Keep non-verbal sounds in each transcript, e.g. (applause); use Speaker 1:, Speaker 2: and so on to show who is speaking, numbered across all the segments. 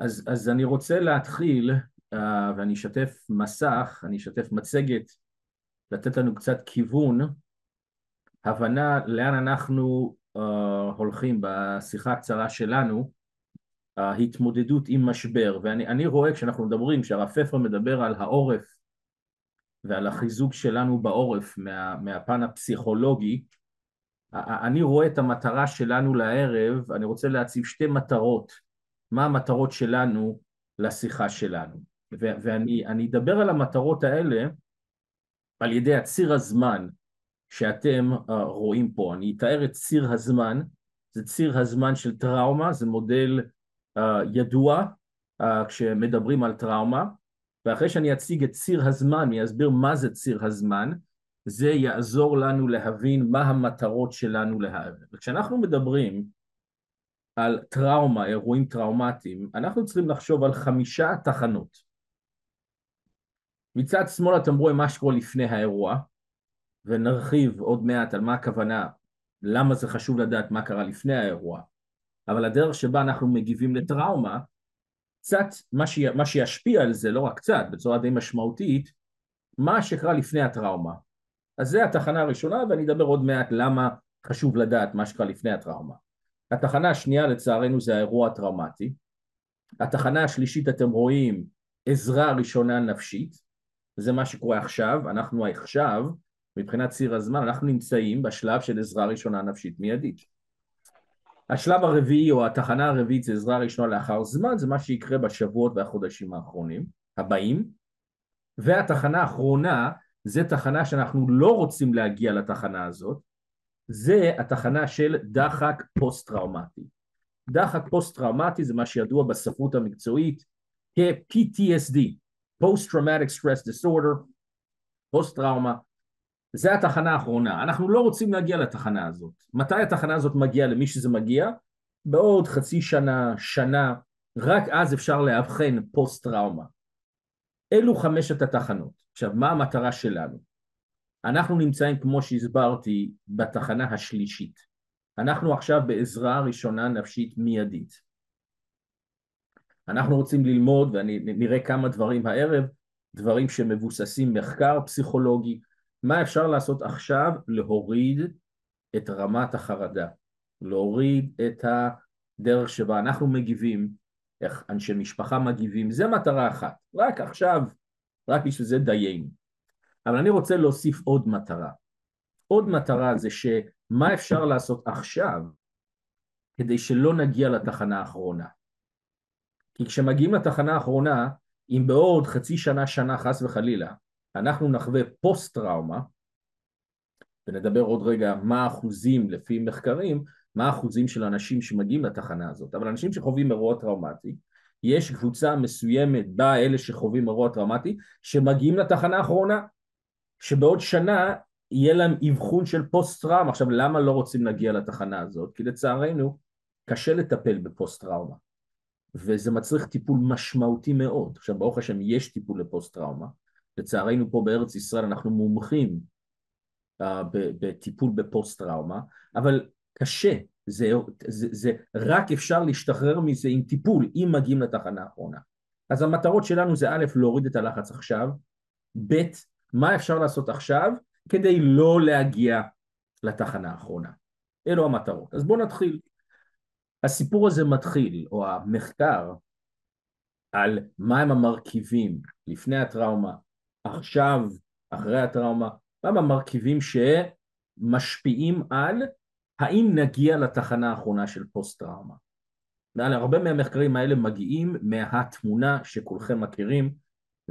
Speaker 1: אז, אז אני רוצה להתחיל, uh, ואני אשתף מסך, אני אשתף מצגת, לתת לנו קצת כיוון, הבנה לאן אנחנו uh, הולכים בשיחה הקצרה שלנו, ההתמודדות עם משבר, ואני רואה כשאנחנו מדברים, כשהרב פפר מדבר על העורף ועל החיזוק שלנו בעורף מה, מהפן הפסיכולוגי, אני רואה את המטרה שלנו לערב, אני רוצה להציב שתי מטרות, מה המטרות שלנו לשיחה שלנו, ואני אדבר על המטרות האלה על ידי הציר הזמן שאתם uh, רואים פה, אני אתאר את ציר הזמן, זה ציר הזמן של טראומה, זה מודל uh, ידוע uh, כשמדברים על טראומה, ואחרי שאני אציג את ציר הזמן, אני אסביר מה זה ציר הזמן, זה יעזור לנו להבין מה המטרות שלנו להערב. וכשאנחנו מדברים על טראומה, אירועים טראומטיים, אנחנו צריכים לחשוב על חמישה תחנות. מצד שמאל אתם רואים מה שקורה לפני האירוע, ונרחיב עוד מעט על מה הכוונה, למה זה חשוב לדעת מה קרה לפני האירוע, אבל הדרך שבה אנחנו מגיבים לטראומה, קצת מה, ש... מה שישפיע על זה, לא רק קצת, בצורה די משמעותית, מה שקרה לפני הטראומה. אז זה התחנה הראשונה, ואני אדבר עוד מעט למה חשוב לדעת מה שקרה לפני הטראומה. התחנה השנייה לצערנו זה האירוע הטראומטי. התחנה השלישית אתם רואים עזרה ראשונה נפשית, זה מה שקורה עכשיו, אנחנו עכשיו, מבחינת ציר הזמן, אנחנו נמצאים בשלב של עזרה ראשונה נפשית מיידית. השלב הרביעי או התחנה הרביעית זה עזרה ראשונה לאחר זמן, זה מה שיקרה בשבועות והחודשים האחרונים, הבאים, והתחנה האחרונה זה תחנה שאנחנו לא רוצים להגיע לתחנה הזאת, זה התחנה של דחק פוסט-טראומטי. דחק פוסט-טראומטי זה מה שידוע בספרות המקצועית כ-PTSD, Post-Traumatic Stress Disorder, פוסט-טראומה, זה התחנה האחרונה. אנחנו לא רוצים להגיע לתחנה הזאת. מתי התחנה הזאת מגיעה למי שזה מגיע? בעוד חצי שנה, שנה, רק אז אפשר לאבחן פוסט-טראומה. אלו חמשת התחנות. עכשיו, מה המטרה שלנו? אנחנו נמצאים, כמו שהסברתי, בתחנה השלישית. אנחנו עכשיו בעזרה ראשונה נפשית מיידית. אנחנו רוצים ללמוד, ונראה כמה דברים הערב, דברים שמבוססים מחקר פסיכולוגי, מה אפשר לעשות עכשיו? להוריד את רמת החרדה, להוריד את הדרך שבה אנחנו מגיבים, איך אנשי משפחה מגיבים, זה מטרה אחת, רק עכשיו, רק בשביל זה דיינו. אבל אני רוצה להוסיף עוד מטרה. עוד מטרה זה שמה אפשר לעשות עכשיו כדי שלא נגיע לתחנה האחרונה. כי כשמגיעים לתחנה האחרונה, אם בעוד חצי שנה, שנה, חס וחלילה, אנחנו נחווה פוסט טראומה, ונדבר עוד רגע מה האחוזים לפי מחקרים, מה האחוזים של אנשים שמגיעים לתחנה הזאת, אבל אנשים שחווים אירוע טראומטי, יש קבוצה מסוימת בה אלה שחווים אירוע טראומטי, שמגיעים לתחנה האחרונה, שבעוד שנה יהיה להם אבחון של פוסט טראומה. עכשיו למה לא רוצים להגיע לתחנה הזאת? כי לצערנו קשה לטפל בפוסט טראומה וזה מצריך טיפול משמעותי מאוד. עכשיו ברוך השם יש טיפול לפוסט טראומה, לצערנו פה בארץ ישראל אנחנו מומחים uh, בטיפול בפוסט טראומה, אבל קשה, זה, זה, זה רק אפשר להשתחרר מזה עם טיפול, אם מגיעים לתחנה האחרונה. אז המטרות שלנו זה א', להוריד את הלחץ עכשיו, ב', מה אפשר לעשות עכשיו כדי לא להגיע לתחנה האחרונה. אלו המטרות. אז בואו נתחיל. הסיפור הזה מתחיל, או המחקר, על מהם המרכיבים לפני הטראומה, עכשיו, אחרי הטראומה, מהם המרכיבים שמשפיעים על האם נגיע לתחנה האחרונה של פוסט-טראומה. הרבה מהמחקרים האלה מגיעים מהתמונה שכולכם מכירים,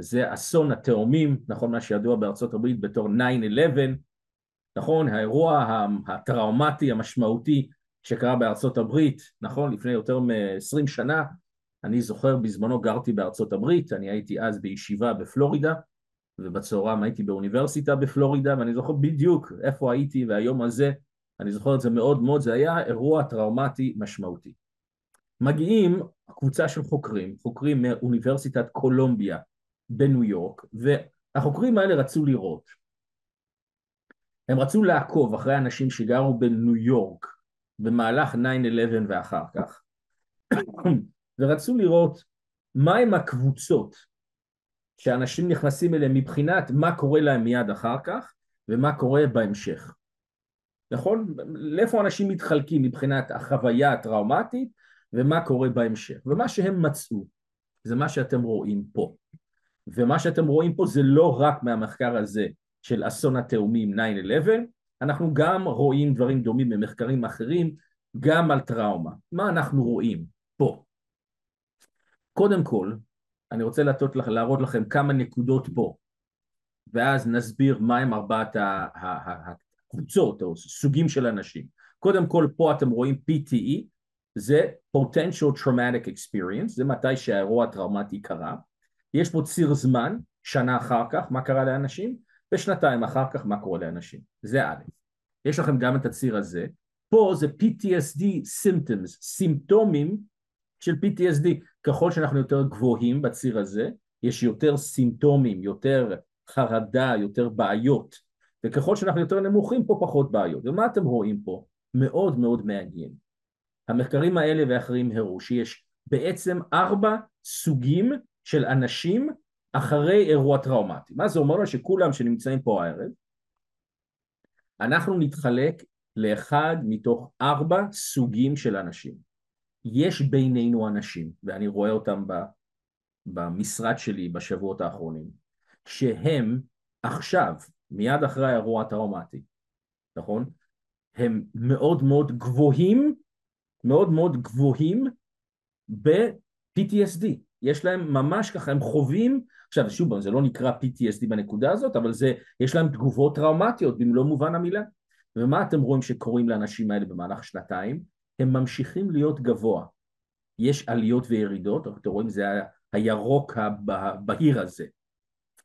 Speaker 1: זה אסון התאומים, נכון מה שידוע בארצות הברית בתור 9-11, נכון, האירוע הטראומטי המשמעותי שקרה בארצות הברית, נכון, לפני יותר מ-20 שנה, אני זוכר בזמנו גרתי בארצות הברית, אני הייתי אז בישיבה בפלורידה, ובצהריים הייתי באוניברסיטה בפלורידה, ואני זוכר בדיוק איפה הייתי והיום הזה, אני זוכר את זה מאוד מאוד, זה היה אירוע טראומטי משמעותי. מגיעים קבוצה של חוקרים, חוקרים מאוניברסיטת קולומביה בניו יורק, והחוקרים האלה רצו לראות. הם רצו לעקוב אחרי אנשים שגרו בניו יורק במהלך 9-11 ואחר כך, (coughs) ורצו לראות מהם הקבוצות שאנשים נכנסים אליהם מבחינת מה קורה להם מיד אחר כך ומה קורה בהמשך. נכון? לאיפה אנשים מתחלקים מבחינת החוויה הטראומטית ומה קורה בהמשך. ומה שהם מצאו זה מה שאתם רואים פה. ומה שאתם רואים פה זה לא רק מהמחקר הזה של אסון התאומים 9-11, אנחנו גם רואים דברים דומים במחקרים אחרים, גם על טראומה. מה אנחנו רואים פה? קודם כל, אני רוצה להראות, להראות לכם כמה נקודות פה, ואז נסביר מהם ארבעת הקבוצות או סוגים של אנשים. קודם כל, פה אתם רואים PTE, זה potential traumatic experience, זה מתי שהאירוע הטראומטי קרה. יש פה ציר זמן, שנה אחר כך, מה קרה לאנשים, ושנתיים אחר כך, מה קורה לאנשים. זה א'. יש לכם גם את הציר הזה. פה זה PTSD symptoms, סימפטומים של PTSD. ככל שאנחנו יותר גבוהים בציר הזה, יש יותר סימפטומים, יותר חרדה, יותר בעיות. וככל שאנחנו יותר נמוכים, פה פחות בעיות. ומה אתם רואים פה? מאוד מאוד מעניין. המחקרים האלה ואחרים הראו שיש בעצם ארבע סוגים של אנשים אחרי אירוע טראומטי. מה זה אומר? שכולם שנמצאים פה הערב, אנחנו נתחלק לאחד מתוך ארבע סוגים של אנשים. יש בינינו אנשים, ואני רואה אותם במשרד שלי בשבועות האחרונים, שהם עכשיו, מיד אחרי האירוע הטראומטי, נכון? הם מאוד מאוד גבוהים, מאוד מאוד גבוהים ב-PTSD. יש להם ממש ככה, הם חווים, עכשיו שוב, זה לא נקרא PTSD בנקודה הזאת, אבל זה, יש להם תגובות טראומטיות במלוא מובן המילה. ומה אתם רואים שקורים לאנשים האלה במהלך שנתיים? הם ממשיכים להיות גבוה. יש עליות וירידות, אתם רואים זה הירוק הבהיר הזה.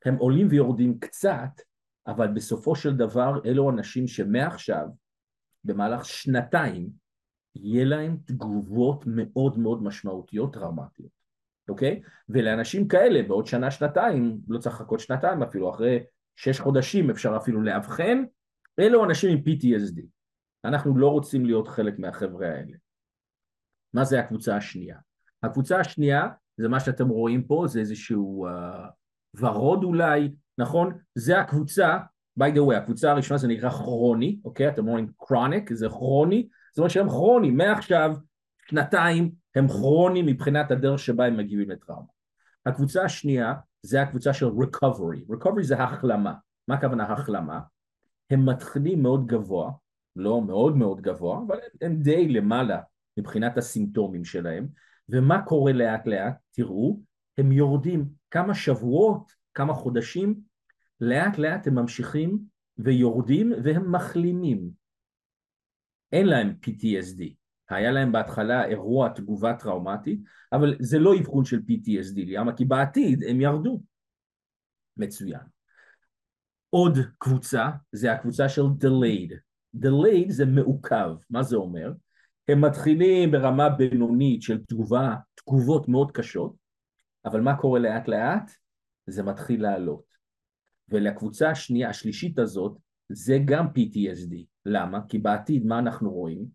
Speaker 1: הם עולים ויורדים קצת, אבל בסופו של דבר אלו אנשים שמעכשיו, במהלך שנתיים, יהיה להם תגובות מאוד מאוד משמעותיות טראומטיות, אוקיי? ולאנשים כאלה בעוד שנה, שנתיים, לא צריך לחכות שנתיים אפילו, אחרי שש חודשים אפשר אפילו לאבחן, אלו אנשים עם PTSD. אנחנו לא רוצים להיות חלק מהחבר'ה האלה. מה זה הקבוצה השנייה? הקבוצה השנייה זה מה שאתם רואים פה, זה איזשהו uh, ורוד אולי, נכון? זה הקבוצה, by the way, הקבוצה הראשונה זה נקרא כרוני, אוקיי? אתם רואים chronic, זה כרוני, זאת אומרת שהם כרוני, מעכשיו שנתיים הם כרוני מבחינת הדרך שבה הם מגיבים לטראומה. הקבוצה השנייה זה הקבוצה של recovery, recovery זה החלמה, מה הכוונה החלמה? הם מתחילים מאוד גבוה, לא מאוד מאוד גבוה, אבל הם די למעלה מבחינת הסימפטומים שלהם, ומה קורה לאט לאט? תראו, הם יורדים כמה שבועות, כמה חודשים, לאט לאט הם ממשיכים ויורדים והם מחלימים. אין להם PTSD. היה להם בהתחלה אירוע תגובה טראומטית, אבל זה לא אבחון של PTSD, למה? כי בעתיד הם ירדו. מצוין. עוד קבוצה, זה הקבוצה של delayed. delayed זה מעוכב, מה זה אומר? הם מתחילים ברמה בינונית של תגובה, תגובות מאוד קשות, אבל מה קורה לאט לאט? זה מתחיל לעלות. ולקבוצה השנייה, השלישית הזאת, זה גם PTSD. למה? כי בעתיד מה אנחנו רואים?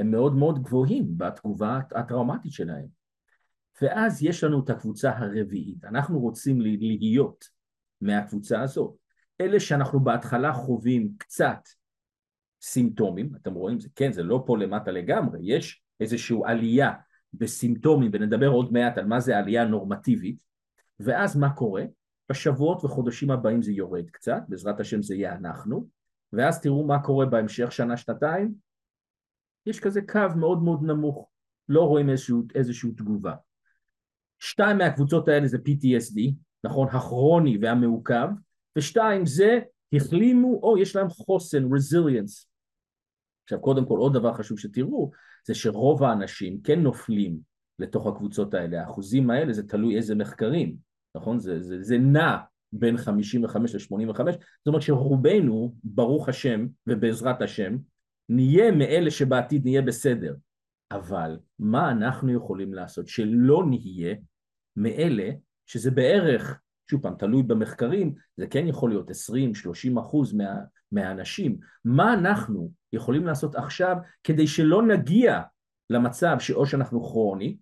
Speaker 1: הם מאוד מאוד גבוהים בתגובה הטראומטית שלהם. ואז יש לנו את הקבוצה הרביעית. אנחנו רוצים להיות מהקבוצה הזאת. אלה שאנחנו בהתחלה חווים קצת סימפטומים, אתם רואים, זה, כן, זה לא פה למטה לגמרי, יש איזושהי עלייה בסימפטומים, ונדבר עוד מעט על מה זה עלייה נורמטיבית, ואז מה קורה? בשבועות וחודשים הבאים זה יורד קצת, בעזרת השם זה יהיה אנחנו, ואז תראו מה קורה בהמשך שנה-שנתיים, יש כזה קו מאוד מאוד נמוך, לא רואים איזשהו, איזשהו תגובה. שתיים מהקבוצות האלה זה PTSD, נכון? הכרוני והמעוכב, ושתיים זה החלימו או יש להם חוסן, resilience. עכשיו קודם כל עוד דבר חשוב שתראו זה שרוב האנשים כן נופלים לתוך הקבוצות האלה, האחוזים האלה זה תלוי איזה מחקרים, נכון? זה, זה, זה נע בין 55 ל-85, זאת אומרת שרובנו, ברוך השם ובעזרת השם, נהיה מאלה שבעתיד נהיה בסדר. אבל מה אנחנו יכולים לעשות שלא נהיה מאלה שזה בערך שוב פעם, תלוי במחקרים, זה כן יכול להיות 20-30 אחוז מה, מהאנשים. מה אנחנו יכולים לעשות עכשיו כדי שלא נגיע למצב שאו שאנחנו כרוני,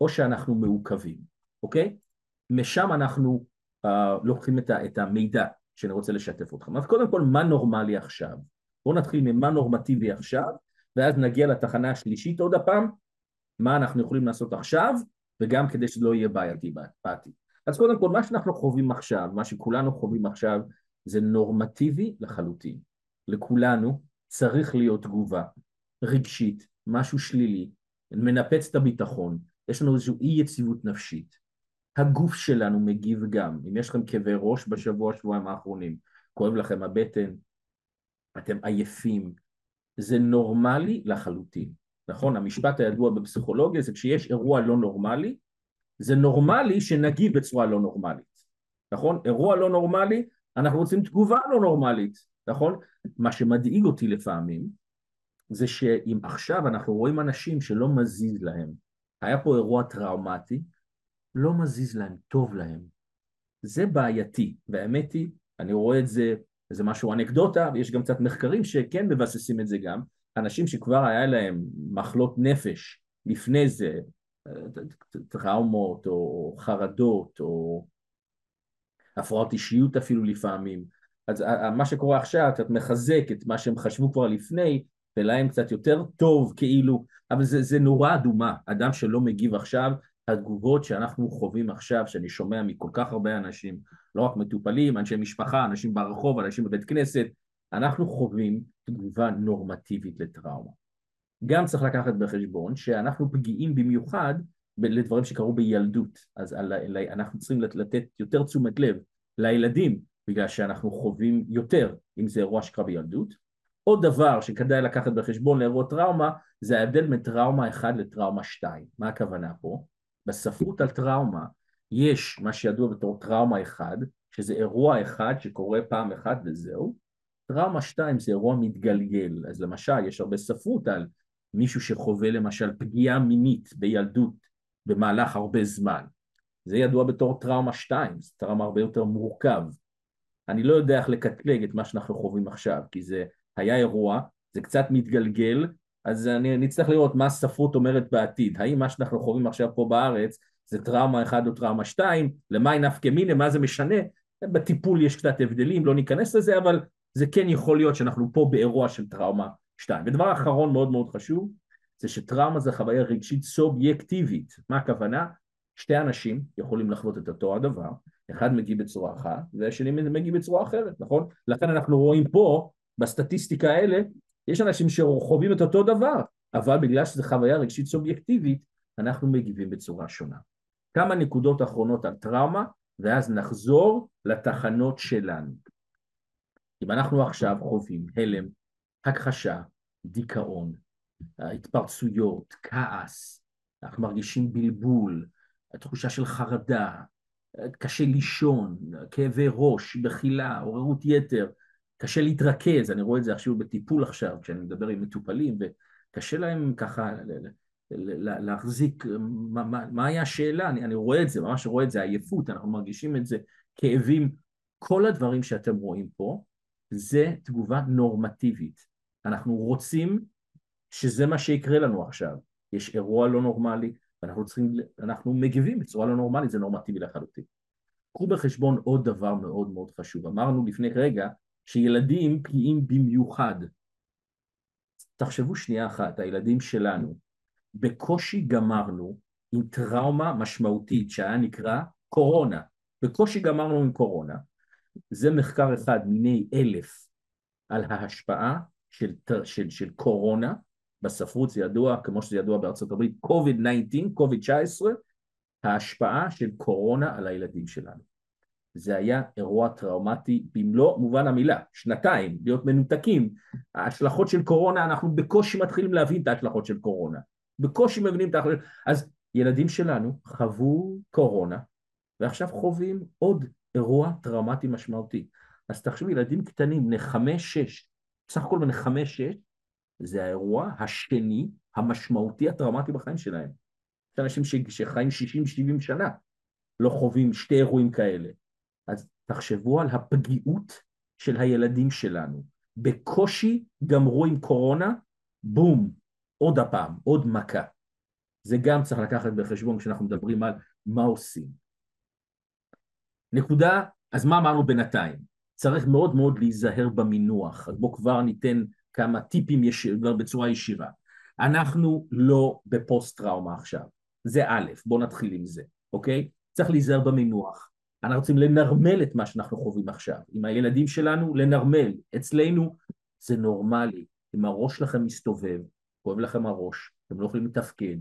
Speaker 1: או שאנחנו מעוכבים. אוקיי? משם אנחנו uh, לוקחים את, את המידע שאני רוצה לשתף אתכם. אז קודם כל, מה נורמלי עכשיו? בואו נתחיל ממה נורמטיבי עכשיו, ואז נגיע לתחנה השלישית עוד הפעם, מה אנחנו יכולים לעשות עכשיו, וגם כדי שזה לא יהיה בעייתי בעתיד. אז קודם כל, מה שאנחנו חווים עכשיו, מה שכולנו חווים עכשיו, זה נורמטיבי לחלוטין. לכולנו צריך להיות תגובה רגשית, משהו שלילי, מנפץ את הביטחון, יש לנו איזושהי אי יציבות נפשית. הגוף שלנו מגיב גם, אם יש לכם כאבי ראש בשבוע, שבועיים האחרונים, כואב לכם הבטן, אתם עייפים, זה נורמלי לחלוטין, נכון? המשפט הידוע בפסיכולוגיה זה כשיש אירוע לא נורמלי, זה נורמלי שנגיב בצורה לא נורמלית, נכון? אירוע לא נורמלי, אנחנו רוצים תגובה לא נורמלית, נכון? מה שמדאיג אותי לפעמים זה שאם עכשיו אנחנו רואים אנשים שלא מזיז להם, היה פה אירוע טראומטי, לא מזיז להם, טוב להם. זה בעייתי, והאמת היא, אני רואה את זה, זה משהו אנקדוטה, ויש גם קצת מחקרים שכן מבססים את זה גם, אנשים שכבר היה להם מחלות נפש לפני זה, טראומות או חרדות או הפרעות אישיות אפילו לפעמים, אז מה שקורה עכשיו, קצת מחזק את מה שהם חשבו כבר לפני, ולהם קצת יותר טוב כאילו, אבל זה, זה נורה אדומה, אדם שלא מגיב עכשיו, התגובות שאנחנו חווים עכשיו, שאני שומע מכל כך הרבה אנשים, לא רק מטופלים, אנשי משפחה, אנשים ברחוב, אנשים בבית כנסת, אנחנו חווים תגובה נורמטיבית לטראומה. גם צריך לקחת בחשבון שאנחנו פגיעים במיוחד לדברים שקרו בילדות, אז אנחנו צריכים לתת יותר תשומת לב לילדים בגלל שאנחנו חווים יותר אם זה אירוע שקרה בילדות. עוד דבר שכדאי לקחת בחשבון לאירוע טראומה זה ההבדל בין טראומה 1 לטראומה 2. מה הכוונה פה? בספרות על טראומה יש מה שידוע בתור טראומה 1, שזה אירוע אחד שקורה פעם אחת וזהו. טראומה 2 זה אירוע מתגלגל, אז למשל יש הרבה ספרות על מישהו שחווה למשל פגיעה מינית בילדות במהלך הרבה זמן. זה ידוע בתור טראומה 2, זה טראומה הרבה יותר מורכב. אני לא יודע איך לקטלג את מה שאנחנו חווים עכשיו, כי זה היה אירוע, זה קצת מתגלגל, אז אני נצטרך לראות מה הספרות אומרת בעתיד, האם מה שאנחנו חווים עכשיו פה בארץ זה טראומה 1 או טראומה 2, למה היא נפקא מיני, מה זה משנה, בטיפול יש קצת הבדלים, לא ניכנס לזה, אבל זה כן יכול להיות שאנחנו פה באירוע של טראומה 2. ודבר אחרון מאוד מאוד חשוב, זה שטראומה זה חוויה רגשית סובייקטיבית, מה הכוונה? שתי אנשים יכולים לחוות את אותו הדבר, אחד מגיב בצורה אחת והשני מגיב בצורה אחרת, נכון? לכן אנחנו רואים פה, בסטטיסטיקה האלה, יש אנשים שחווים את אותו דבר, אבל בגלל שזו חוויה רגשית סובייקטיבית, אנחנו מגיבים בצורה שונה. כמה נקודות אחרונות על טראומה, ואז נחזור לתחנות שלנו. אם אנחנו עכשיו חווים הלם, הכחשה, דיכאון, התפרצויות, כעס, אנחנו מרגישים בלבול, תחושה של חרדה, קשה לישון, כאבי ראש, בחילה, עוררות יתר, קשה להתרכז, אני רואה את זה עכשיו בטיפול עכשיו, כשאני מדבר עם מטופלים, וקשה להם ככה להחזיק, מה, מה, מה היה השאלה, אני, אני רואה את זה, ממש רואה את זה, עייפות, אנחנו מרגישים את זה, כאבים, כל הדברים שאתם רואים פה, זה תגובה נורמטיבית. אנחנו רוצים שזה מה שיקרה לנו עכשיו. יש אירוע לא נורמלי, ואנחנו צריכים, אנחנו מגיבים בצורה לא נורמלית, זה נורמטיבי לחלוטין. קחו בחשבון עוד דבר מאוד מאוד חשוב. אמרנו לפני רגע שילדים פגיעים במיוחד. תחשבו שנייה אחת, הילדים שלנו, בקושי גמרנו עם טראומה משמעותית שהיה נקרא קורונה. בקושי גמרנו עם קורונה. זה מחקר אחד מיני אלף על ההשפעה של, של, של קורונה בספרות זה ידוע, כמו שזה ידוע בארצות הברית, COVID-19, COVID-19, ההשפעה של קורונה על הילדים שלנו. זה היה אירוע טראומטי במלוא מובן המילה, שנתיים, להיות מנותקים. ההשלכות של קורונה, אנחנו בקושי מתחילים להבין את ההשלכות של קורונה. בקושי מבינים את ההשלכות. אז ילדים שלנו חוו קורונה, ועכשיו חווים עוד אירוע טראומטי משמעותי. אז תחשבו, ילדים קטנים, בני חמש-שש, בסך הכל בני חמש-שש, זה האירוע השני המשמעותי הטראומטי בחיים שלהם. יש אנשים שחיים 60-70 שנה לא חווים שתי אירועים כאלה. אז תחשבו על הפגיעות של הילדים שלנו. בקושי גמרו עם קורונה, בום, עוד הפעם, עוד מכה. זה גם צריך לקחת בחשבון כשאנחנו מדברים על מה עושים? נקודה, אז מה אמרנו בינתיים? צריך מאוד מאוד להיזהר במינוח, אז בואו כבר ניתן כמה טיפים ישיר, בצורה ישירה. אנחנו לא בפוסט טראומה עכשיו, זה א', בואו נתחיל עם זה, אוקיי? צריך להיזהר במינוח. אנחנו רוצים לנרמל את מה שאנחנו חווים עכשיו. עם הילדים שלנו, לנרמל. אצלנו זה נורמלי. אם הראש שלכם מסתובב, כואב לכם הראש, אתם לא יכולים לתפקד,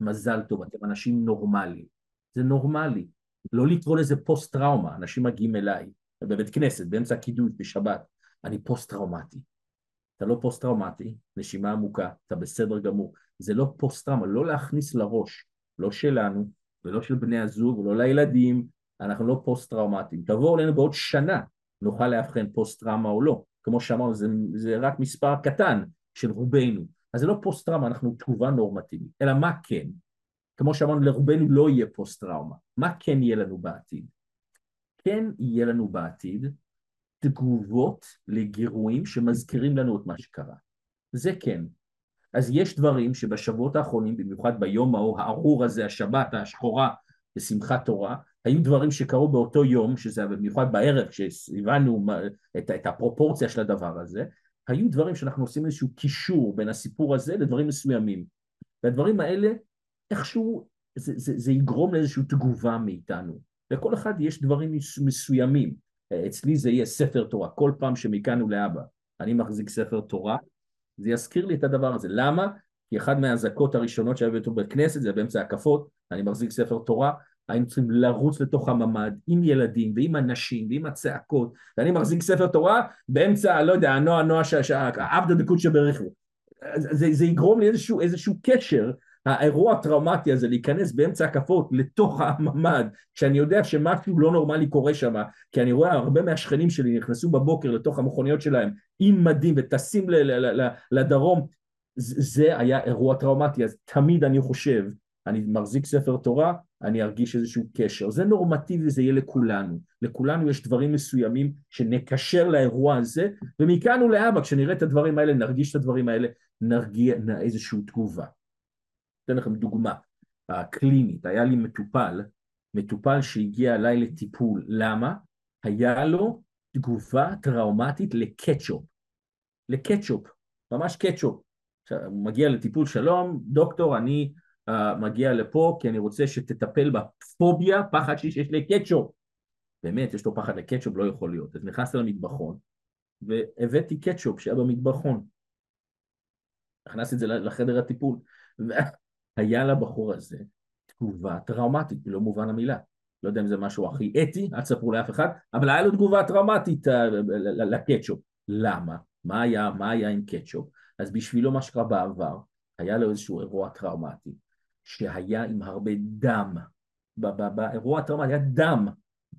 Speaker 1: מזל טוב, אתם אנשים נורמליים. זה נורמלי. לא לקרוא לזה פוסט-טראומה, אנשים מגיעים אליי, בבית כנסת, באמצע הקידוש, בשבת, אני פוסט-טראומטי. אתה לא פוסט-טראומטי, נשימה עמוקה, אתה בסדר גמור. זה לא פוסט-טראומה, לא להכניס לראש, לא שלנו, ולא של בני הזוג, ולא לילדים, אנחנו לא פוסט-טראומטיים. תבואו אלינו בעוד שנה, נוכל לאבחן פוסט-טראומה או לא. כמו שאמרנו, זה, זה רק מספר קטן של רובנו. אז זה לא פוסט-טראומה, אנחנו תגובה נורמטיבית. אלא מה כן? כמו שאמרנו, לרובנו לא יהיה פוסט-טראומה. מה כן יהיה לנו בעתיד? כן יהיה לנו בעתיד תגובות לגירויים שמזכירים לנו את מה שקרה. זה כן. אז יש דברים שבשבועות האחרונים, במיוחד ביום ההוא הארור הזה, השבת השחורה בשמחת תורה, היו דברים שקרו באותו יום, שזה במיוחד בערב, כשהבנו את, את הפרופורציה של הדבר הזה, היו דברים שאנחנו עושים איזשהו קישור בין הסיפור הזה לדברים מסוימים. והדברים האלה, איכשהו, זה, זה, זה יגרום לאיזושהי תגובה מאיתנו. לכל אחד יש דברים מסוימים. אצלי זה יהיה ספר תורה, כל פעם שמכאן ולאבא אני מחזיק ספר תורה, זה יזכיר לי את הדבר הזה. למה? כי אחד מהאזעקות הראשונות שהיו בבית כנסת זה באמצע הקפות, אני מחזיק ספר תורה, היינו צריכים לרוץ לתוך הממ"ד עם ילדים ועם אנשים ועם הצעקות ואני מחזיק ספר תורה באמצע, לא יודע, הנועה נועה עבדה דקודשא ברכו זה, זה יגרום לי איזשהו, איזשהו קשר האירוע הטראומטי הזה להיכנס באמצע הקפות לתוך הממ"ד כשאני יודע שמשהו לא נורמלי קורה שם כי אני רואה הרבה מהשכנים שלי נכנסו בבוקר לתוך המכוניות שלהם עם מדים וטסים לדרום זה היה אירוע טראומטי אז תמיד אני חושב אני מחזיק ספר תורה, אני ארגיש איזשהו קשר. זה נורמטיבי, זה יהיה לכולנו. לכולנו יש דברים מסוימים שנקשר לאירוע הזה, ומכאן ולהבא, כשנראה את הדברים האלה, נרגיש את הדברים האלה, נרגיע איזושהי תגובה. אתן לכם דוגמה, הקלינית, היה לי מטופל, מטופל שהגיע אליי לטיפול, למה? היה לו תגובה טראומטית לקטשופ, לקטשופ, ממש קטשופ. עכשיו, הוא מגיע לטיפול, שלום, דוקטור, אני מגיע לפה כי אני רוצה שתטפל בפוביה, פחד שיש לי קטשופ. באמת, יש לו פחד לקטשופ, לא יכול להיות. אז נכנסתי למטבחון, והבאתי קטשופ שהיה במטבחון. הכנסתי את זה לחדר הטיפול. (laughs) והיה לבחור הזה תגובה טראומטית, לא מובן המילה. לא יודע אם זה משהו הכי אתי, אל תספרו לאף אחד, אבל היה לו תגובה טראומטית אה, לקטשופ. למה? מה היה, מה היה עם קטשופ? אז בשבילו מה שקרה בעבר, היה לו איזשהו אירוע טראומטי. שהיה עם הרבה דם. באירוע הטראומטי היה דם,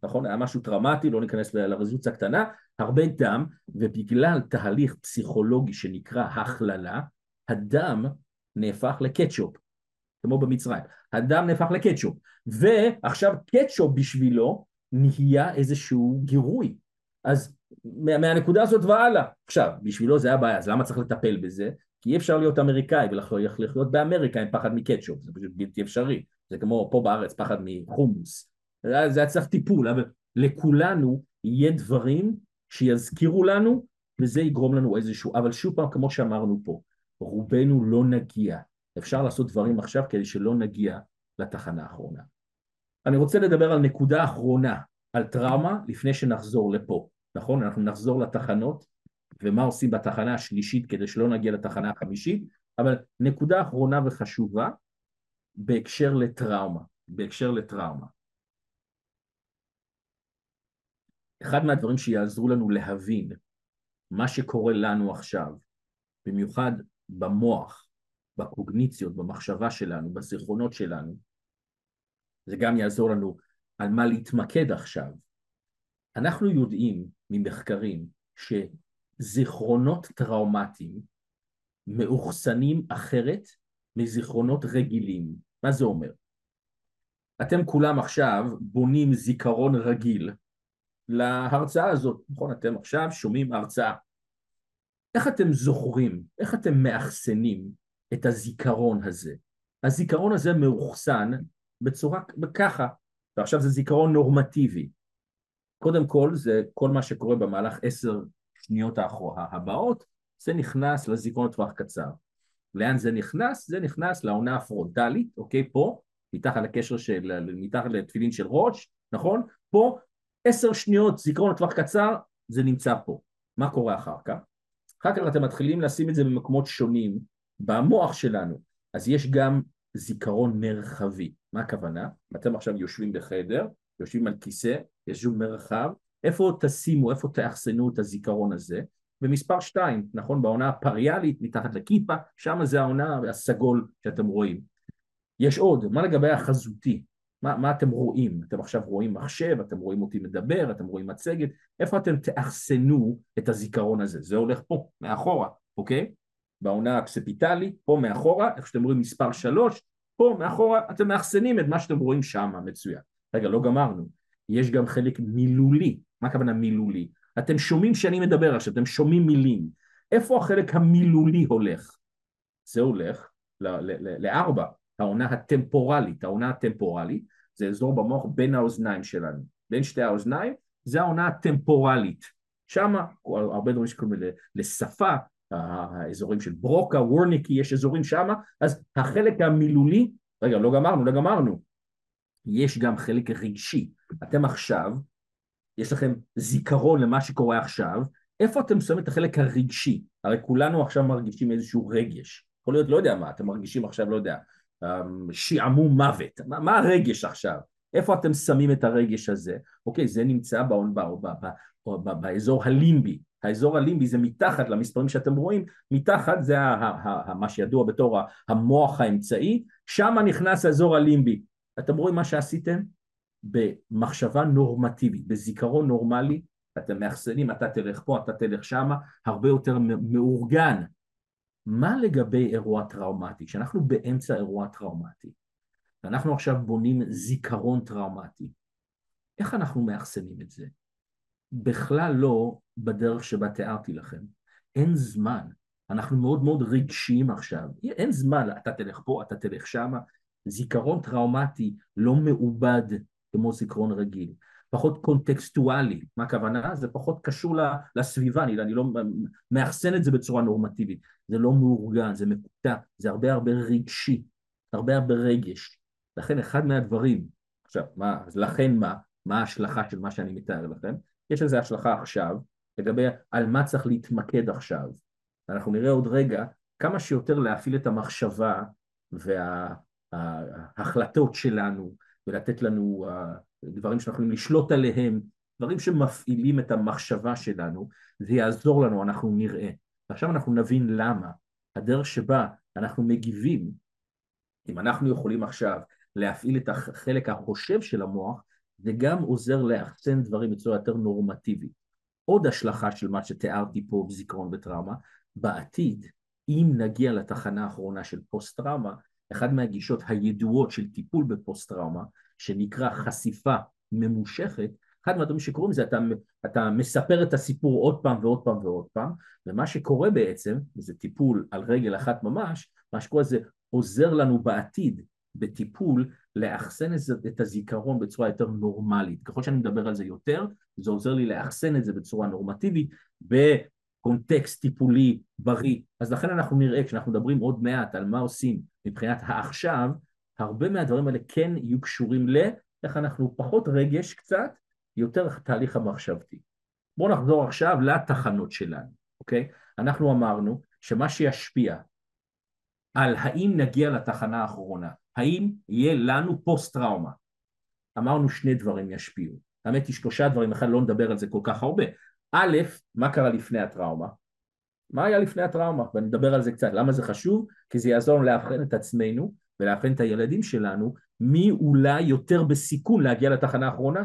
Speaker 1: נכון? היה משהו טראומטי, לא ניכנס לרזולוציה קטנה, הרבה דם, ובגלל תהליך פסיכולוגי שנקרא הכללה, הדם נהפך לקטשופ, כמו במצרים. הדם נהפך לקטשופ, ועכשיו קטשופ בשבילו נהיה איזשהו גירוי. אז מהנקודה הזאת והלאה, עכשיו, בשבילו זה היה בעיה, אז למה צריך לטפל בזה? כי אי אפשר להיות אמריקאי ולחיות באמריקה עם פחד מקטשופ, זה פשוט בלתי אפשרי, זה כמו פה בארץ פחד מחומוס, זה היה צריך טיפול, אבל לכולנו יהיה דברים שיזכירו לנו וזה יגרום לנו איזשהו, אבל שוב פעם כמו שאמרנו פה, רובנו לא נגיע, אפשר לעשות דברים עכשיו כדי שלא נגיע לתחנה האחרונה. אני רוצה לדבר על נקודה אחרונה, על טראומה, לפני שנחזור לפה, נכון? אנחנו נחזור לתחנות ומה עושים בתחנה השלישית כדי שלא נגיע לתחנה החמישית, אבל נקודה אחרונה וחשובה בהקשר לטראומה, בהקשר לטראומה. אחד מהדברים שיעזרו לנו להבין מה שקורה לנו עכשיו, במיוחד במוח, בקוגניציות, במחשבה שלנו, בזיכרונות שלנו, זה גם יעזור לנו על מה להתמקד עכשיו. אנחנו יודעים ממחקרים ש... זיכרונות טראומטיים מאוחסנים אחרת מזיכרונות רגילים. מה זה אומר? אתם כולם עכשיו בונים זיכרון רגיל להרצאה הזאת, נכון? אתם עכשיו שומעים הרצאה. איך אתם זוכרים, איך אתם מאחסנים את הזיכרון הזה? הזיכרון הזה מאוחסן בצורה ככה, ועכשיו זה זיכרון נורמטיבי. קודם כל זה כל מה שקורה במהלך עשר שניות הבאות, זה נכנס לזיכרון לטווח קצר. לאן זה נכנס? זה נכנס לעונה הפרונטלית, אוקיי? פה, מתחת לקשר של, מתחת לתפילין של ראש, נכון? פה, עשר שניות זיכרון לטווח קצר, זה נמצא פה. מה קורה אחר כך? אחר כך אתם מתחילים לשים את זה במקומות שונים במוח שלנו. אז יש גם זיכרון מרחבי. מה הכוונה? אתם עכשיו יושבים בחדר, יושבים על כיסא, יש שום מרחב, איפה תשימו, איפה תאחסנו את הזיכרון הזה? במספר שתיים, נכון? בעונה הפריאלית, מתחת לכיפה, שם זה העונה הסגול שאתם רואים. יש עוד, מה לגבי החזותי? מה, מה אתם רואים? אתם עכשיו רואים מחשב, אתם רואים אותי מדבר, אתם רואים מצגת, איפה אתם תאחסנו את הזיכרון הזה? זה הולך פה, מאחורה, אוקיי? בעונה הקספיטלית, פה מאחורה, איך שאתם רואים מספר שלוש, פה מאחורה אתם מאחסנים את מה שאתם רואים שם, מצוין. רגע, לא גמרנו. יש גם חלק מילולי. מה הכוונה מילולי? אתם שומעים שאני מדבר עכשיו, אתם שומעים מילים. איפה החלק המילולי הולך? זה הולך לארבע, העונה הטמפורלית. העונה הטמפורלית זה אזור במוח בין האוזניים שלנו. בין שתי האוזניים זה העונה הטמפורלית. שמה, הרבה דברים שקוראים לשפה, האזורים של ברוקה, וורניקי, יש אזורים שמה, אז החלק המילולי, רגע, לא גמרנו, לא גמרנו, יש גם חלק רגשי. אתם עכשיו, יש לכם זיכרון למה שקורה עכשיו, איפה אתם שמים את החלק הרגשי? הרי כולנו עכשיו מרגישים איזשהו רגש. יכול להיות, לא יודע מה, אתם מרגישים עכשיו, לא יודע, אמ, שעמום מוות. מה, מה הרגש עכשיו? איפה אתם שמים את הרגש הזה? אוקיי, זה נמצא באון, בא, בא, בא, בא, באזור הלימבי. האזור הלימבי זה מתחת למספרים שאתם רואים, מתחת זה ה, ה, ה, מה שידוע בתור המוח האמצעי, שם נכנס האזור הלימבי. אתם רואים מה שעשיתם? במחשבה נורמטיבית, בזיכרון נורמלי, אתם מאחסנים, אתה תלך פה, אתה תלך שמה, הרבה יותר מאורגן. מה לגבי אירוע טראומטי? כשאנחנו באמצע אירוע טראומטי, ואנחנו עכשיו בונים זיכרון טראומטי, איך אנחנו מאחסנים את זה? בכלל לא בדרך שבה תיארתי לכם. אין זמן. אנחנו מאוד מאוד רגשיים עכשיו. אין זמן, אתה תלך פה, אתה תלך שמה. זיכרון טראומטי לא מעובד כמו זיכרון רגיל. פחות קונטקסטואלי. מה הכוונה? זה פחות קשור לסביבה, אני, אני לא מאחסן את זה בצורה נורמטיבית. זה לא מאורגן, זה מקוטע, זה הרבה הרבה רגשי, הרבה הרבה רגש. לכן אחד מהדברים, עכשיו, מה, אז לכן מה? מה ההשלכה של מה שאני מתאר לכם? יש לזה השלכה עכשיו, לגבי על מה צריך להתמקד עכשיו. אנחנו נראה עוד רגע כמה שיותר להפעיל את המחשבה וההחלטות שלנו ולתת לנו דברים שאנחנו יכולים לשלוט עליהם, דברים שמפעילים את המחשבה שלנו, זה יעזור לנו, אנחנו נראה. ועכשיו אנחנו נבין למה. הדרך שבה אנחנו מגיבים, אם אנחנו יכולים עכשיו להפעיל את החלק החושב של המוח, זה גם עוזר לאחסן דברים בצורה יותר נורמטיבית. עוד השלכה של מה שתיארתי פה בזיכרון וטראומה, בעתיד, אם נגיע לתחנה האחרונה של פוסט-טראומה, אחת מהגישות הידועות של טיפול בפוסט-טראומה, שנקרא חשיפה ממושכת, אחד מהדברים שקורים זה אתה, אתה מספר את הסיפור עוד פעם ועוד פעם ועוד פעם, ומה שקורה בעצם, וזה טיפול על רגל אחת ממש, מה שקורה זה עוזר לנו בעתיד בטיפול לאחסן את הזיכרון בצורה יותר נורמלית. ככל שאני מדבר על זה יותר, זה עוזר לי לאחסן את זה בצורה נורמטיבית בקונטקסט טיפולי בריא. אז לכן אנחנו נראה, כשאנחנו מדברים עוד מעט על מה עושים מבחינת העכשיו, הרבה מהדברים האלה כן יהיו קשורים לאיך אנחנו פחות רגש קצת, יותר תהליך המחשבתי. בואו נחזור עכשיו לתחנות שלנו, אוקיי? אנחנו אמרנו שמה שישפיע על האם נגיע לתחנה האחרונה, האם יהיה לנו פוסט-טראומה. אמרנו שני דברים ישפיעו. האמת היא שלושה דברים, אחד לא נדבר על זה כל כך הרבה. א', מה קרה לפני הטראומה? מה היה לפני הטראומה? ואני אדבר על זה קצת. למה זה חשוב? כי זה יעזור לנו לאבחן את עצמנו ולאבחן את הילדים שלנו מי אולי יותר בסיכון להגיע לתחנה האחרונה.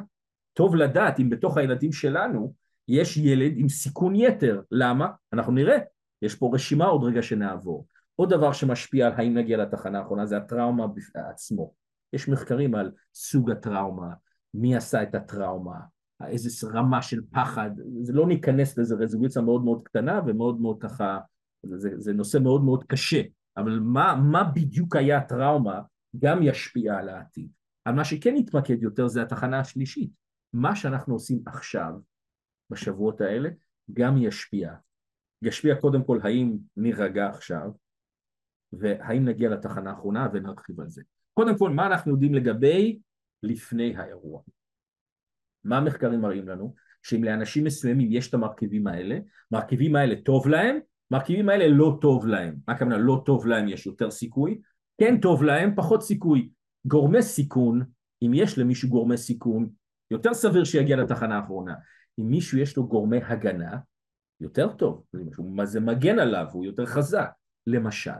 Speaker 1: טוב לדעת אם בתוך הילדים שלנו יש ילד עם סיכון יתר. למה? אנחנו נראה. יש פה רשימה עוד רגע שנעבור. עוד דבר שמשפיע על האם נגיע לתחנה האחרונה זה הטראומה עצמו. יש מחקרים על סוג הטראומה, מי עשה את הטראומה, איזה רמה של פחד, זה לא ניכנס לזה רזולוציה מאוד מאוד קטנה ומאוד מאוד ככה, זה, זה נושא מאוד מאוד קשה, אבל מה, מה בדיוק היה הטראומה גם ישפיע על העתיד. על מה שכן נתמקד יותר זה התחנה השלישית. מה שאנחנו עושים עכשיו, בשבועות האלה, גם ישפיע. ישפיע קודם כל האם נירגע עכשיו, והאם נגיע לתחנה האחרונה ונרחיב על זה. קודם כל, מה אנחנו יודעים לגבי לפני האירוע? מה המחקרים מראים לנו? שאם לאנשים מסוימים יש את המרכיבים האלה, מרכיבים האלה טוב להם, מרכיבים האלה לא טוב להם. מה הכוונה לא טוב להם יש יותר סיכוי, כן טוב להם פחות סיכוי. גורמי סיכון, אם יש למישהו גורמי סיכון, יותר סביר שיגיע לתחנה האחרונה. אם מישהו יש לו גורמי הגנה, יותר טוב, זה מגן עליו, הוא יותר חזק. למשל,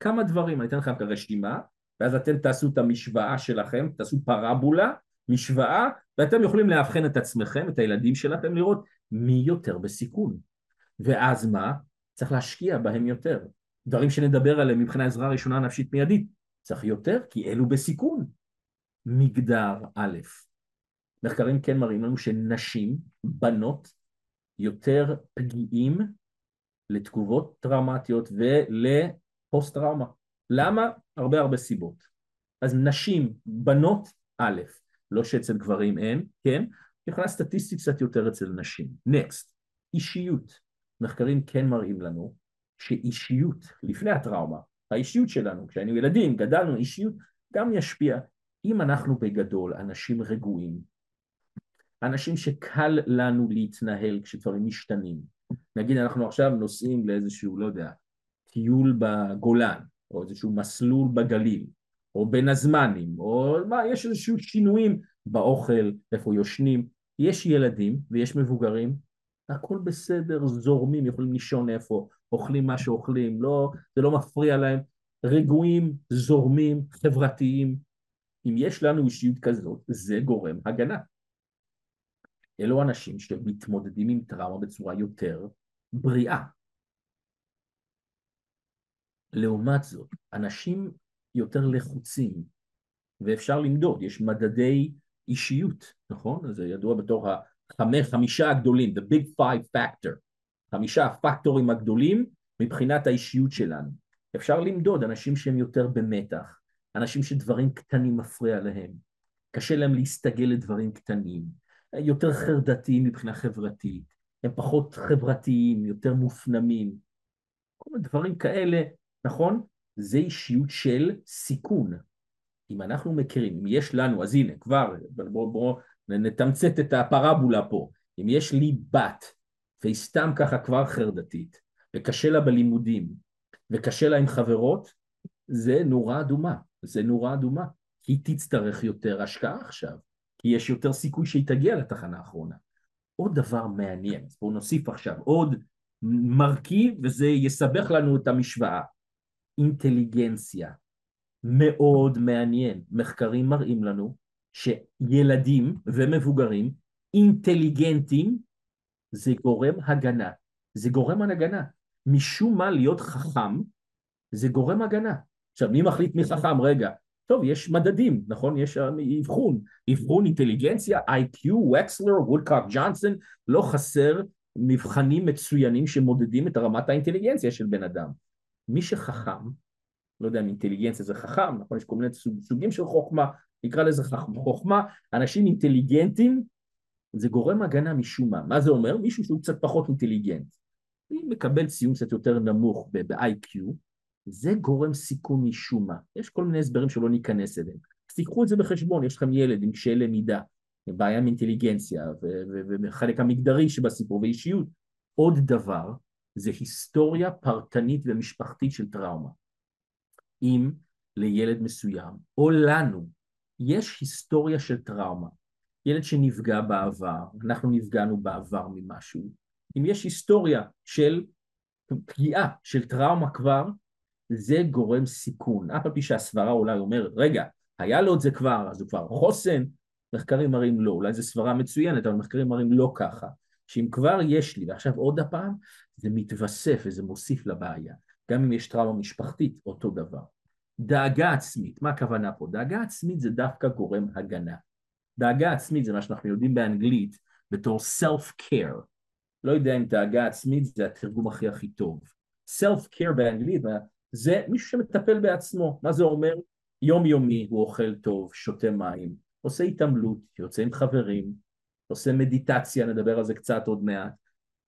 Speaker 1: כמה דברים, אני אתן לכם את הרשימה, ואז אתם תעשו את המשוואה שלכם, תעשו פרבולה, משוואה, ואתם יכולים לאבחן את עצמכם, את הילדים שלכם, לראות מי יותר בסיכון. ואז מה? צריך להשקיע בהם יותר. דברים שנדבר עליהם מבחינה עזרה ראשונה נפשית מיידית, צריך יותר, כי אלו בסיכון. מגדר א', מחקרים כן מראים לנו שנשים, בנות, יותר פגיעים לתגובות טראומטיות ולפוסט טראומה. למה? הרבה הרבה סיבות. אז נשים, בנות, א', לא שאצל גברים אין, כן? יכולה סטטיסטית קצת יותר אצל נשים. נקסט, אישיות. מחקרים כן מראים לנו שאישיות, לפני הטראומה, האישיות שלנו, כשהיינו ילדים, גדלנו, אישיות גם ישפיע. אם אנחנו בגדול אנשים רגועים, אנשים שקל לנו להתנהל כשדברים משתנים, נגיד אנחנו עכשיו נוסעים לאיזשהו, לא יודע, טיול בגולן, או איזשהו מסלול בגליל, או בין הזמנים, או מה, יש איזשהו שינויים באוכל, איפה יושנים, יש ילדים ויש מבוגרים, הכל בסדר, זורמים, יכולים לישון איפה, אוכלים מה שאוכלים, לא, זה לא מפריע להם, רגועים, זורמים, חברתיים. אם יש לנו אישיות כזאת, זה גורם הגנה. אלו אנשים שמתמודדים עם טראומה בצורה יותר בריאה. לעומת זאת, אנשים יותר לחוצים, ואפשר למדוד, יש מדדי אישיות, נכון? זה ידוע בתור החמישה הגדולים, the big five factor, חמישה הפקטורים הגדולים מבחינת האישיות שלנו. אפשר למדוד אנשים שהם יותר במתח, אנשים שדברים קטנים מפריע להם, קשה להם להסתגל לדברים קטנים, יותר חרדתיים מבחינה חברתית, הם פחות חברתיים, יותר מופנמים, כל מיני דברים כאלה, נכון? זה אישיות של סיכון. אם אנחנו מכירים, אם יש לנו, אז הנה, כבר, בואו בוא, נתמצת את הפרבולה פה. אם יש לי בת, והיא סתם ככה כבר חרדתית, וקשה לה בלימודים, וקשה לה עם חברות, זה נורה אדומה, זה נורה אדומה. היא תצטרך יותר השקעה עכשיו, כי יש יותר סיכוי שהיא תגיע לתחנה האחרונה. עוד דבר מעניין, אז בואו נוסיף עכשיו עוד מרכיב, וזה יסבך לנו את המשוואה. אינטליגנציה. מאוד מעניין. מחקרים מראים לנו שילדים ומבוגרים אינטליגנטים זה גורם הגנה. זה גורם הגנה. משום מה להיות חכם זה גורם הגנה. עכשיו מי מחליט מי חכם? רגע, טוב, יש מדדים, נכון? יש אבחון, אבחון אינטליגנציה, איי-קיו, וקסלר, וודקאק ג'ונסון, לא חסר מבחנים מצוינים שמודדים את רמת האינטליגנציה של בן אדם. מי שחכם, לא יודע אם אינטליגנציה זה חכם, נכון? יש כל מיני סוגים של חוכמה, נקרא לזה חוכמה, אנשים אינטליגנטים, זה גורם הגנה משום מה. מה זה אומר? מישהו שהוא קצת פחות אינטליגנט. אם מקבל ציון קצת יותר נמוך ב-IQ, זה גורם סיכון משום מה. יש כל מיני הסברים שלא ניכנס אליהם. אז תיקחו את זה בחשבון, יש לכם ילד עם קשיי למידה, בעיה עם אינטליגנציה, וחלק המגדרי שבסיפור, ואישיות. עוד דבר, זה היסטוריה פרטנית ומשפחתית של טראומה. אם לילד מסוים, או לנו, יש היסטוריה של טראומה, ילד שנפגע בעבר, אנחנו נפגענו בעבר ממשהו, אם יש היסטוריה של פגיעה, של טראומה כבר, זה גורם סיכון. אף על פי שהסברה אולי אומרת, רגע, היה לו את זה כבר, אז הוא כבר חוסן, מחקרים מראים לא, אולי זו סברה מצוינת, אבל מחקרים מראים לא ככה. שאם כבר יש לי, ועכשיו עוד הפעם, זה מתווסף וזה מוסיף לבעיה. גם אם יש טראומה משפחתית, אותו דבר. דאגה עצמית, מה הכוונה פה? דאגה עצמית זה דווקא גורם הגנה. דאגה עצמית זה מה שאנחנו יודעים באנגלית בתור self-care. לא יודע אם דאגה עצמית זה התרגום הכי הכי טוב. self-care באנגלית זה מישהו שמטפל בעצמו. מה זה אומר? יומיומי, הוא אוכל טוב, שותה מים, עושה התעמלות, יוצא עם חברים, עושה מדיטציה, נדבר על זה קצת עוד מעט.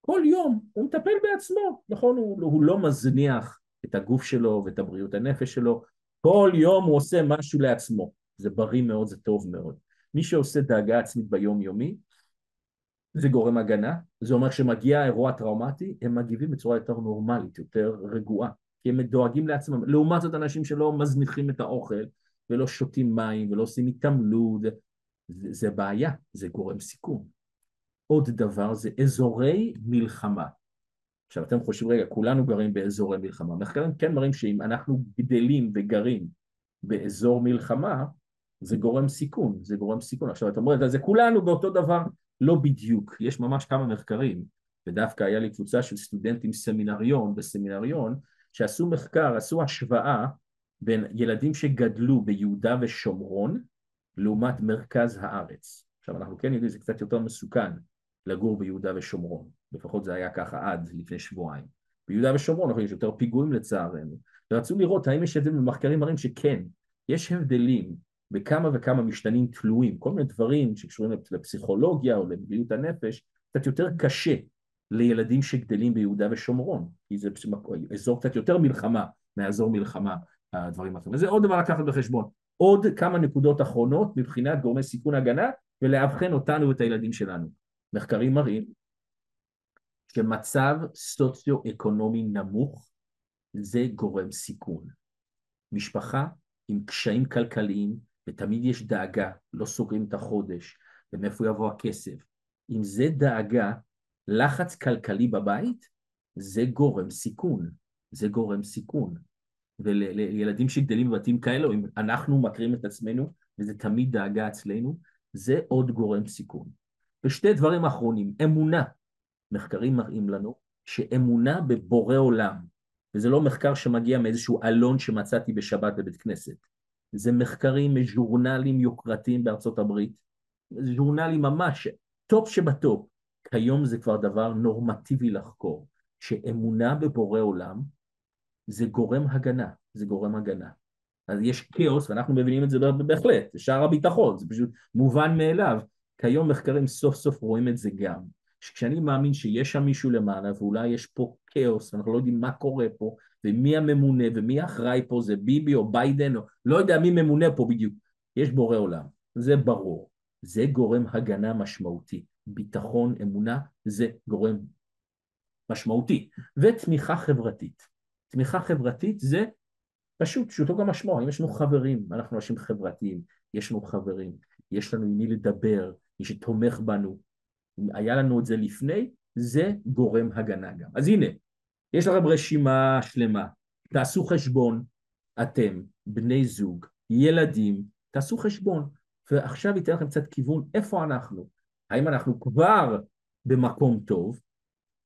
Speaker 1: כל יום הוא מטפל בעצמו, נכון? הוא, הוא לא מזניח את הגוף שלו ואת הבריאות הנפש שלו, כל יום הוא עושה משהו לעצמו. זה בריא מאוד, זה טוב מאוד. מי שעושה דאגה עצמית ביום-יומי, זה גורם הגנה, זה אומר שמגיע אירוע טראומטי, הם מגיבים בצורה יותר נורמלית, יותר רגועה, כי הם דואגים לעצמם. לעומת זאת אנשים שלא מזניחים את האוכל, ולא שותים מים, ולא עושים התעמלות, זה, בעיה, זה גורם סיכון. עוד דבר זה אזורי מלחמה. עכשיו אתם חושבים, רגע, כולנו גרים באזורי מלחמה. מחקרים כן מראים שאם אנחנו גדלים וגרים באזור מלחמה, זה גורם סיכון, זה גורם סיכון. עכשיו את אומרת, זה כולנו באותו דבר, לא בדיוק, יש ממש כמה מחקרים, ודווקא היה לי קבוצה של סטודנטים סמינריון בסמינריון, שעשו מחקר, עשו השוואה בין ילדים שגדלו ביהודה ושומרון לעומת מרכז הארץ. עכשיו אנחנו כן יודעים, זה קצת יותר מסוכן לגור ביהודה ושומרון, לפחות זה היה ככה עד לפני שבועיים. ביהודה ושומרון אנחנו יש יותר פיגועים לצערנו, ורצו לראות האם יש הבדלים, במחקרים מראים שכן, יש הבדלים בכמה וכמה משתנים תלויים, כל מיני דברים שקשורים לפסיכולוגיה או לבריאות הנפש, קצת יותר קשה לילדים שגדלים ביהודה ושומרון, כי זה אזור קצת יותר מלחמה מהאזור מלחמה, הדברים האחרים. וזה עוד דבר לקחת בחשבון. עוד כמה נקודות אחרונות מבחינת גורמי סיכון הגנה ולאבחן אותנו ואת הילדים שלנו. מחקרים מראים שמצב סוציו-אקונומי נמוך זה גורם סיכון. משפחה עם קשיים כלכליים ותמיד יש דאגה, לא סוגרים את החודש, ומאיפה יבוא הכסף. אם זה דאגה, לחץ כלכלי בבית, זה גורם סיכון. זה גורם סיכון. ולילדים שגדלים בבתים כאלו, אם אנחנו מכירים את עצמנו, וזה תמיד דאגה אצלנו, זה עוד גורם סיכון. ושתי דברים אחרונים, אמונה. מחקרים מראים לנו שאמונה בבורא עולם, וזה לא מחקר שמגיע מאיזשהו אלון שמצאתי בשבת בבית כנסת, זה מחקרים מז'ורנלים יוקרתיים בארצות הברית, ז'ורנלים ממש טופ שבטופ. כיום זה כבר דבר נורמטיבי לחקור, שאמונה בבורא עולם זה גורם הגנה, זה גורם הגנה. אז יש כאוס, ואנחנו מבינים את זה בהחלט, זה שער הביטחון, זה פשוט מובן מאליו. כיום מחקרים סוף סוף רואים את זה גם. שכשאני מאמין שיש שם מישהו למעלה, ואולי יש פה כאוס, ואנחנו לא יודעים מה קורה פה, ומי הממונה ומי אחראי פה, זה ביבי או ביידן, או לא יודע מי ממונה פה בדיוק. יש בורא עולם, זה ברור. זה גורם הגנה משמעותי. ביטחון, אמונה, זה גורם משמעותי. ותמיכה חברתית. תמיכה חברתית זה פשוט, פשוטו גם משמעו. אם יש לנו חברים, אנחנו אנשים חברתיים, יש לנו חברים, יש לנו עם מי לדבר, מי שתומך בנו. היה לנו את זה לפני, זה גורם הגנה גם. אז הנה, יש לכם רשימה שלמה, תעשו חשבון, אתם, בני זוג, ילדים, תעשו חשבון, ועכשיו ייתן לכם קצת כיוון איפה אנחנו. האם אנחנו כבר במקום טוב?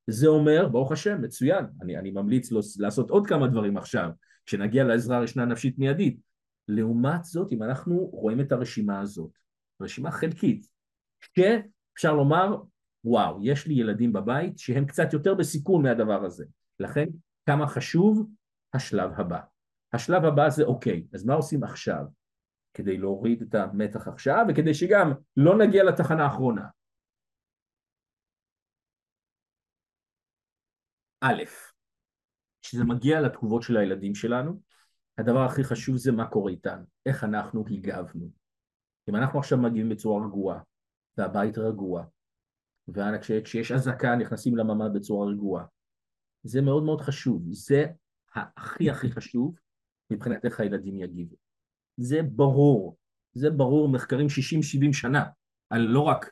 Speaker 1: זה אומר, ברוך השם, מצוין, אני, אני ממליץ לו, לעשות עוד כמה דברים עכשיו, כשנגיע לעזרה ראשונה נפשית מיידית. לעומת זאת, אם אנחנו רואים את הרשימה הזאת, רשימה חלקית, שאפשר לומר, וואו, יש לי ילדים בבית שהם קצת יותר בסיכון מהדבר הזה. לכן כמה חשוב השלב הבא. השלב הבא זה אוקיי, אז מה עושים עכשיו כדי להוריד את המתח עכשיו וכדי שגם לא נגיע לתחנה האחרונה? א', כשזה מגיע לתגובות של הילדים שלנו, הדבר הכי חשוב זה מה קורה איתנו, איך אנחנו הגבנו. אם אנחנו עכשיו מגיעים בצורה רגועה, והבית רגוע, וכשיש אזעקה נכנסים לממ"ד בצורה רגועה, זה מאוד מאוד חשוב, זה הכי הכי חשוב מבחינת איך הילדים יגיבו. זה ברור, זה ברור מחקרים 60-70 שנה, על לא רק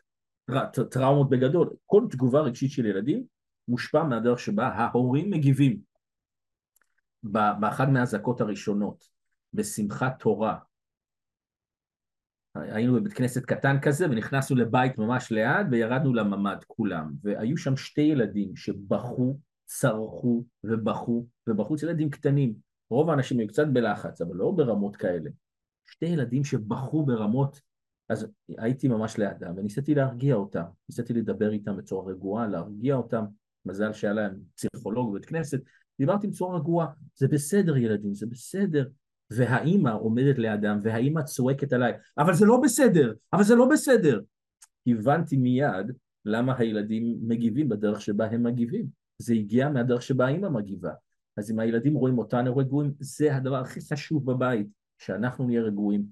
Speaker 1: טראומות בגדול, כל תגובה רגשית של ילדים מושפע מהדרך שבה ההורים מגיבים. באחת מהאזעקות הראשונות, בשמחת תורה, היינו בבית כנסת קטן כזה ונכנסנו לבית ממש ליד וירדנו לממ"ד כולם והיו שם שתי ילדים שבכו צרחו ובכו, ובחוץ ילדים קטנים. רוב האנשים היו קצת בלחץ, אבל לא ברמות כאלה. שתי ילדים שבכו ברמות, אז הייתי ממש לידם, וניסיתי להרגיע אותם, ניסיתי לדבר איתם בצורה רגועה, להרגיע אותם, מזל שהיה להם פסיכולוג בבית כנסת, דיברתי בצורה רגועה, זה בסדר ילדים, זה בסדר, והאימא עומדת לידם, והאימא צועקת עליי, אבל זה לא בסדר, אבל זה לא בסדר. הבנתי מיד למה הילדים מגיבים בדרך שבה הם מגיבים. זה הגיע מהדרך שבה האימא מגיבה. אז אם הילדים רואים אותנו רגועים, זה הדבר הכי חשוב בבית, שאנחנו נהיה רגועים.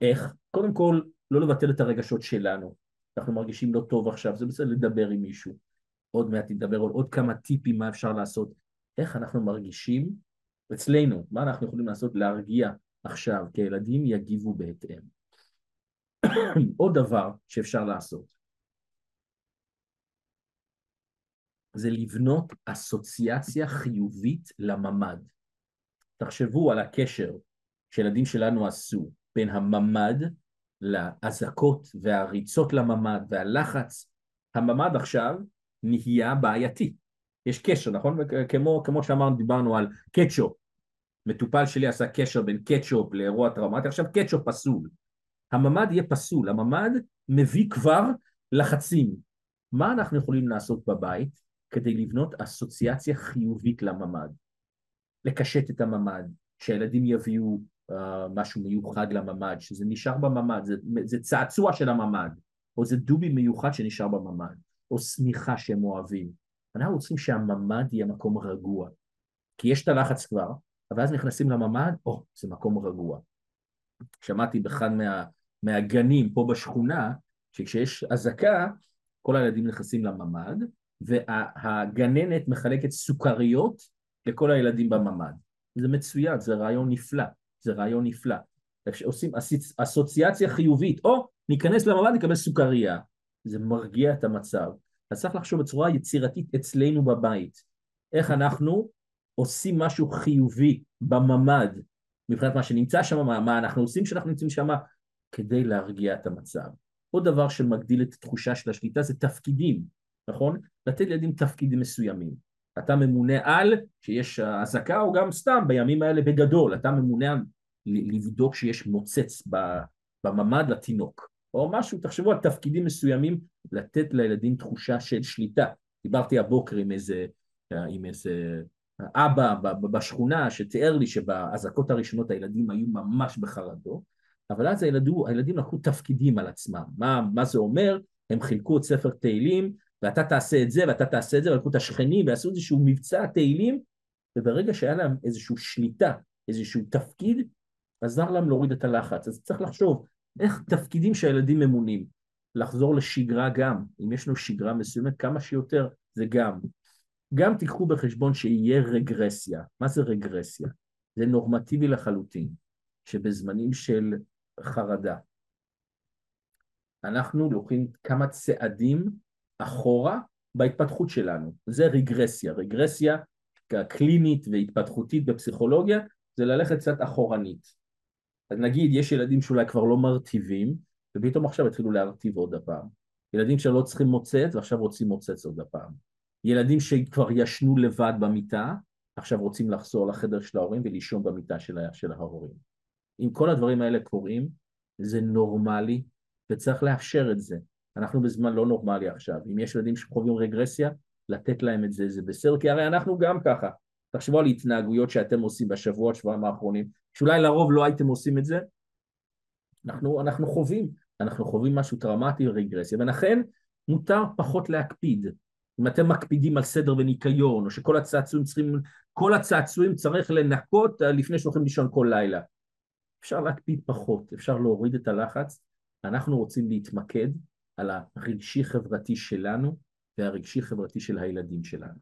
Speaker 1: איך? קודם כל, לא לבטל את הרגשות שלנו. אנחנו מרגישים לא טוב עכשיו, זה בסדר לדבר עם מישהו. עוד מעט נדבר על עוד כמה טיפים מה אפשר לעשות. איך אנחנו מרגישים אצלנו, מה אנחנו יכולים לעשות להרגיע עכשיו, כי הילדים יגיבו בהתאם. (coughs) עוד דבר שאפשר לעשות, זה לבנות אסוציאציה חיובית לממ"ד. תחשבו על הקשר שילדים שלנו עשו בין הממ"ד לאזעקות והריצות לממ"ד והלחץ. הממ"ד עכשיו נהיה בעייתי. יש קשר, נכון? כמו, כמו שאמרנו, דיברנו על קטשופ. מטופל שלי עשה קשר בין קטשופ לאירוע טראומטי, עכשיו קטשופ פסול. הממ"ד יהיה פסול, הממ"ד מביא כבר לחצים. מה אנחנו יכולים לעשות בבית כדי לבנות אסוציאציה חיובית לממ"ד? לקשט את הממ"ד, שהילדים יביאו uh, משהו מיוחד לממ"ד, שזה נשאר בממ"ד, זה, זה צעצוע של הממ"ד, או זה דובי מיוחד שנשאר בממ"ד, או שמיכה שהם אוהבים. אנחנו רוצים שהממ"ד יהיה מקום רגוע, כי יש את הלחץ כבר, אבל אז נכנסים לממ"ד, או, oh, זה מקום רגוע. שמעתי באחד מה, מהגנים פה בשכונה, שכשיש אזעקה, כל הילדים נכנסים לממ"ד, והגננת מחלקת סוכריות לכל הילדים בממ"ד. זה מצוין, זה רעיון נפלא, זה רעיון נפלא. עושים אסוציאציה חיובית, או ניכנס לממ"ד נקבל סוכריה. זה מרגיע את המצב. אז צריך לחשוב בצורה יצירתית אצלנו בבית. איך אנחנו עושים משהו חיובי בממ"ד, מבחינת מה שנמצא שם, מה, מה אנחנו עושים כשאנחנו נמצאים שם, כדי להרגיע את המצב. עוד דבר שמגדיל את התחושה של השליטה זה תפקידים, נכון? לתת לילדים תפקידים מסוימים. אתה ממונה על, שיש אזעקה, או גם סתם בימים האלה בגדול, אתה ממונה על לבדוק שיש מוצץ בממ"ד לתינוק, או משהו, תחשבו על תפקידים מסוימים, לתת לילדים תחושה של שליטה. דיברתי הבוקר עם איזה, עם איזה אבא בשכונה שתיאר לי שבאזעקות הראשונות הילדים היו ממש בחרדות, אבל אז הילדו, הילדים לקחו תפקידים על עצמם. מה, מה זה אומר? הם חילקו את ספר תהילים, ואתה תעשה את זה ואתה תעשה את זה, ולקחו את השכנים ועשו איזשהו מבצע תהילים, וברגע שהיה להם איזושהי שליטה, איזשהו תפקיד, עזר להם להוריד את הלחץ. אז צריך לחשוב איך תפקידים שהילדים ממונים. לחזור לשגרה גם, אם יש לנו שגרה מסוימת, כמה שיותר זה גם. גם תיקחו בחשבון שיהיה רגרסיה. מה זה רגרסיה? זה נורמטיבי לחלוטין, שבזמנים של חרדה, אנחנו לוקחים כמה צעדים אחורה בהתפתחות שלנו. זה רגרסיה. רגרסיה קלינית והתפתחותית בפסיכולוגיה זה ללכת קצת אחורנית. אז נגיד יש ילדים שאולי כבר לא מרטיבים, ופתאום עכשיו התחילו להרטיב עוד הפעם. ילדים שלא צריכים מוצץ ועכשיו רוצים מוצץ עוד הפעם. ילדים שכבר ישנו לבד במיטה, עכשיו רוצים לחזור לחדר של ההורים ולישון במיטה של, של ההורים. אם כל הדברים האלה קורים, זה נורמלי וצריך לאפשר את זה. אנחנו בזמן לא נורמלי עכשיו. אם יש ילדים שחווים רגרסיה, לתת להם את זה, זה בסדר, כי הרי אנחנו גם ככה. תחשבו על התנהגויות שאתם עושים בשבועות, שבועיים האחרונים, שאולי לרוב לא הייתם עושים את זה, אנחנו, אנחנו חווים, אנחנו חווים משהו טראומטי ורגרסיה, ולכן מותר פחות להקפיד. אם אתם מקפידים על סדר וניקיון, או שכל הצעצועים צריכים, כל הצעצועים צריך לנקות לפני שהולכים לישון כל לילה. אפשר להקפיד פחות, אפשר להוריד את הלחץ. אנחנו רוצים להתמקד על הרגשי-חברתי שלנו והרגשי-חברתי של הילדים שלנו.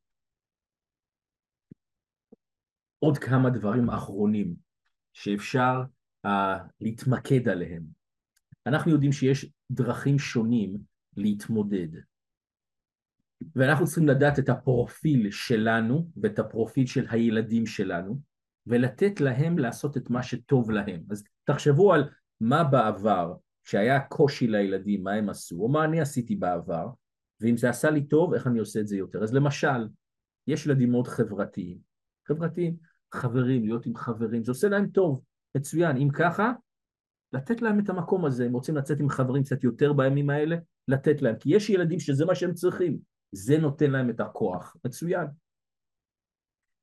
Speaker 1: עוד כמה דברים אחרונים שאפשר uh, להתמקד עליהם. אנחנו יודעים שיש דרכים שונים להתמודד. ואנחנו צריכים לדעת את הפרופיל שלנו ואת הפרופיל של הילדים שלנו, ולתת להם לעשות את מה שטוב להם. אז תחשבו על מה בעבר, שהיה קושי לילדים, מה הם עשו, או מה אני עשיתי בעבר, ואם זה עשה לי טוב, איך אני עושה את זה יותר. אז למשל, יש ילדים מאוד חברתיים. חברתיים, חברים, להיות עם חברים, זה עושה להם טוב, מצוין. אם ככה, לתת להם את המקום הזה, אם רוצים לצאת עם חברים קצת יותר בימים האלה, לתת להם. כי יש ילדים שזה מה שהם צריכים. זה נותן להם את הכוח. מצוין.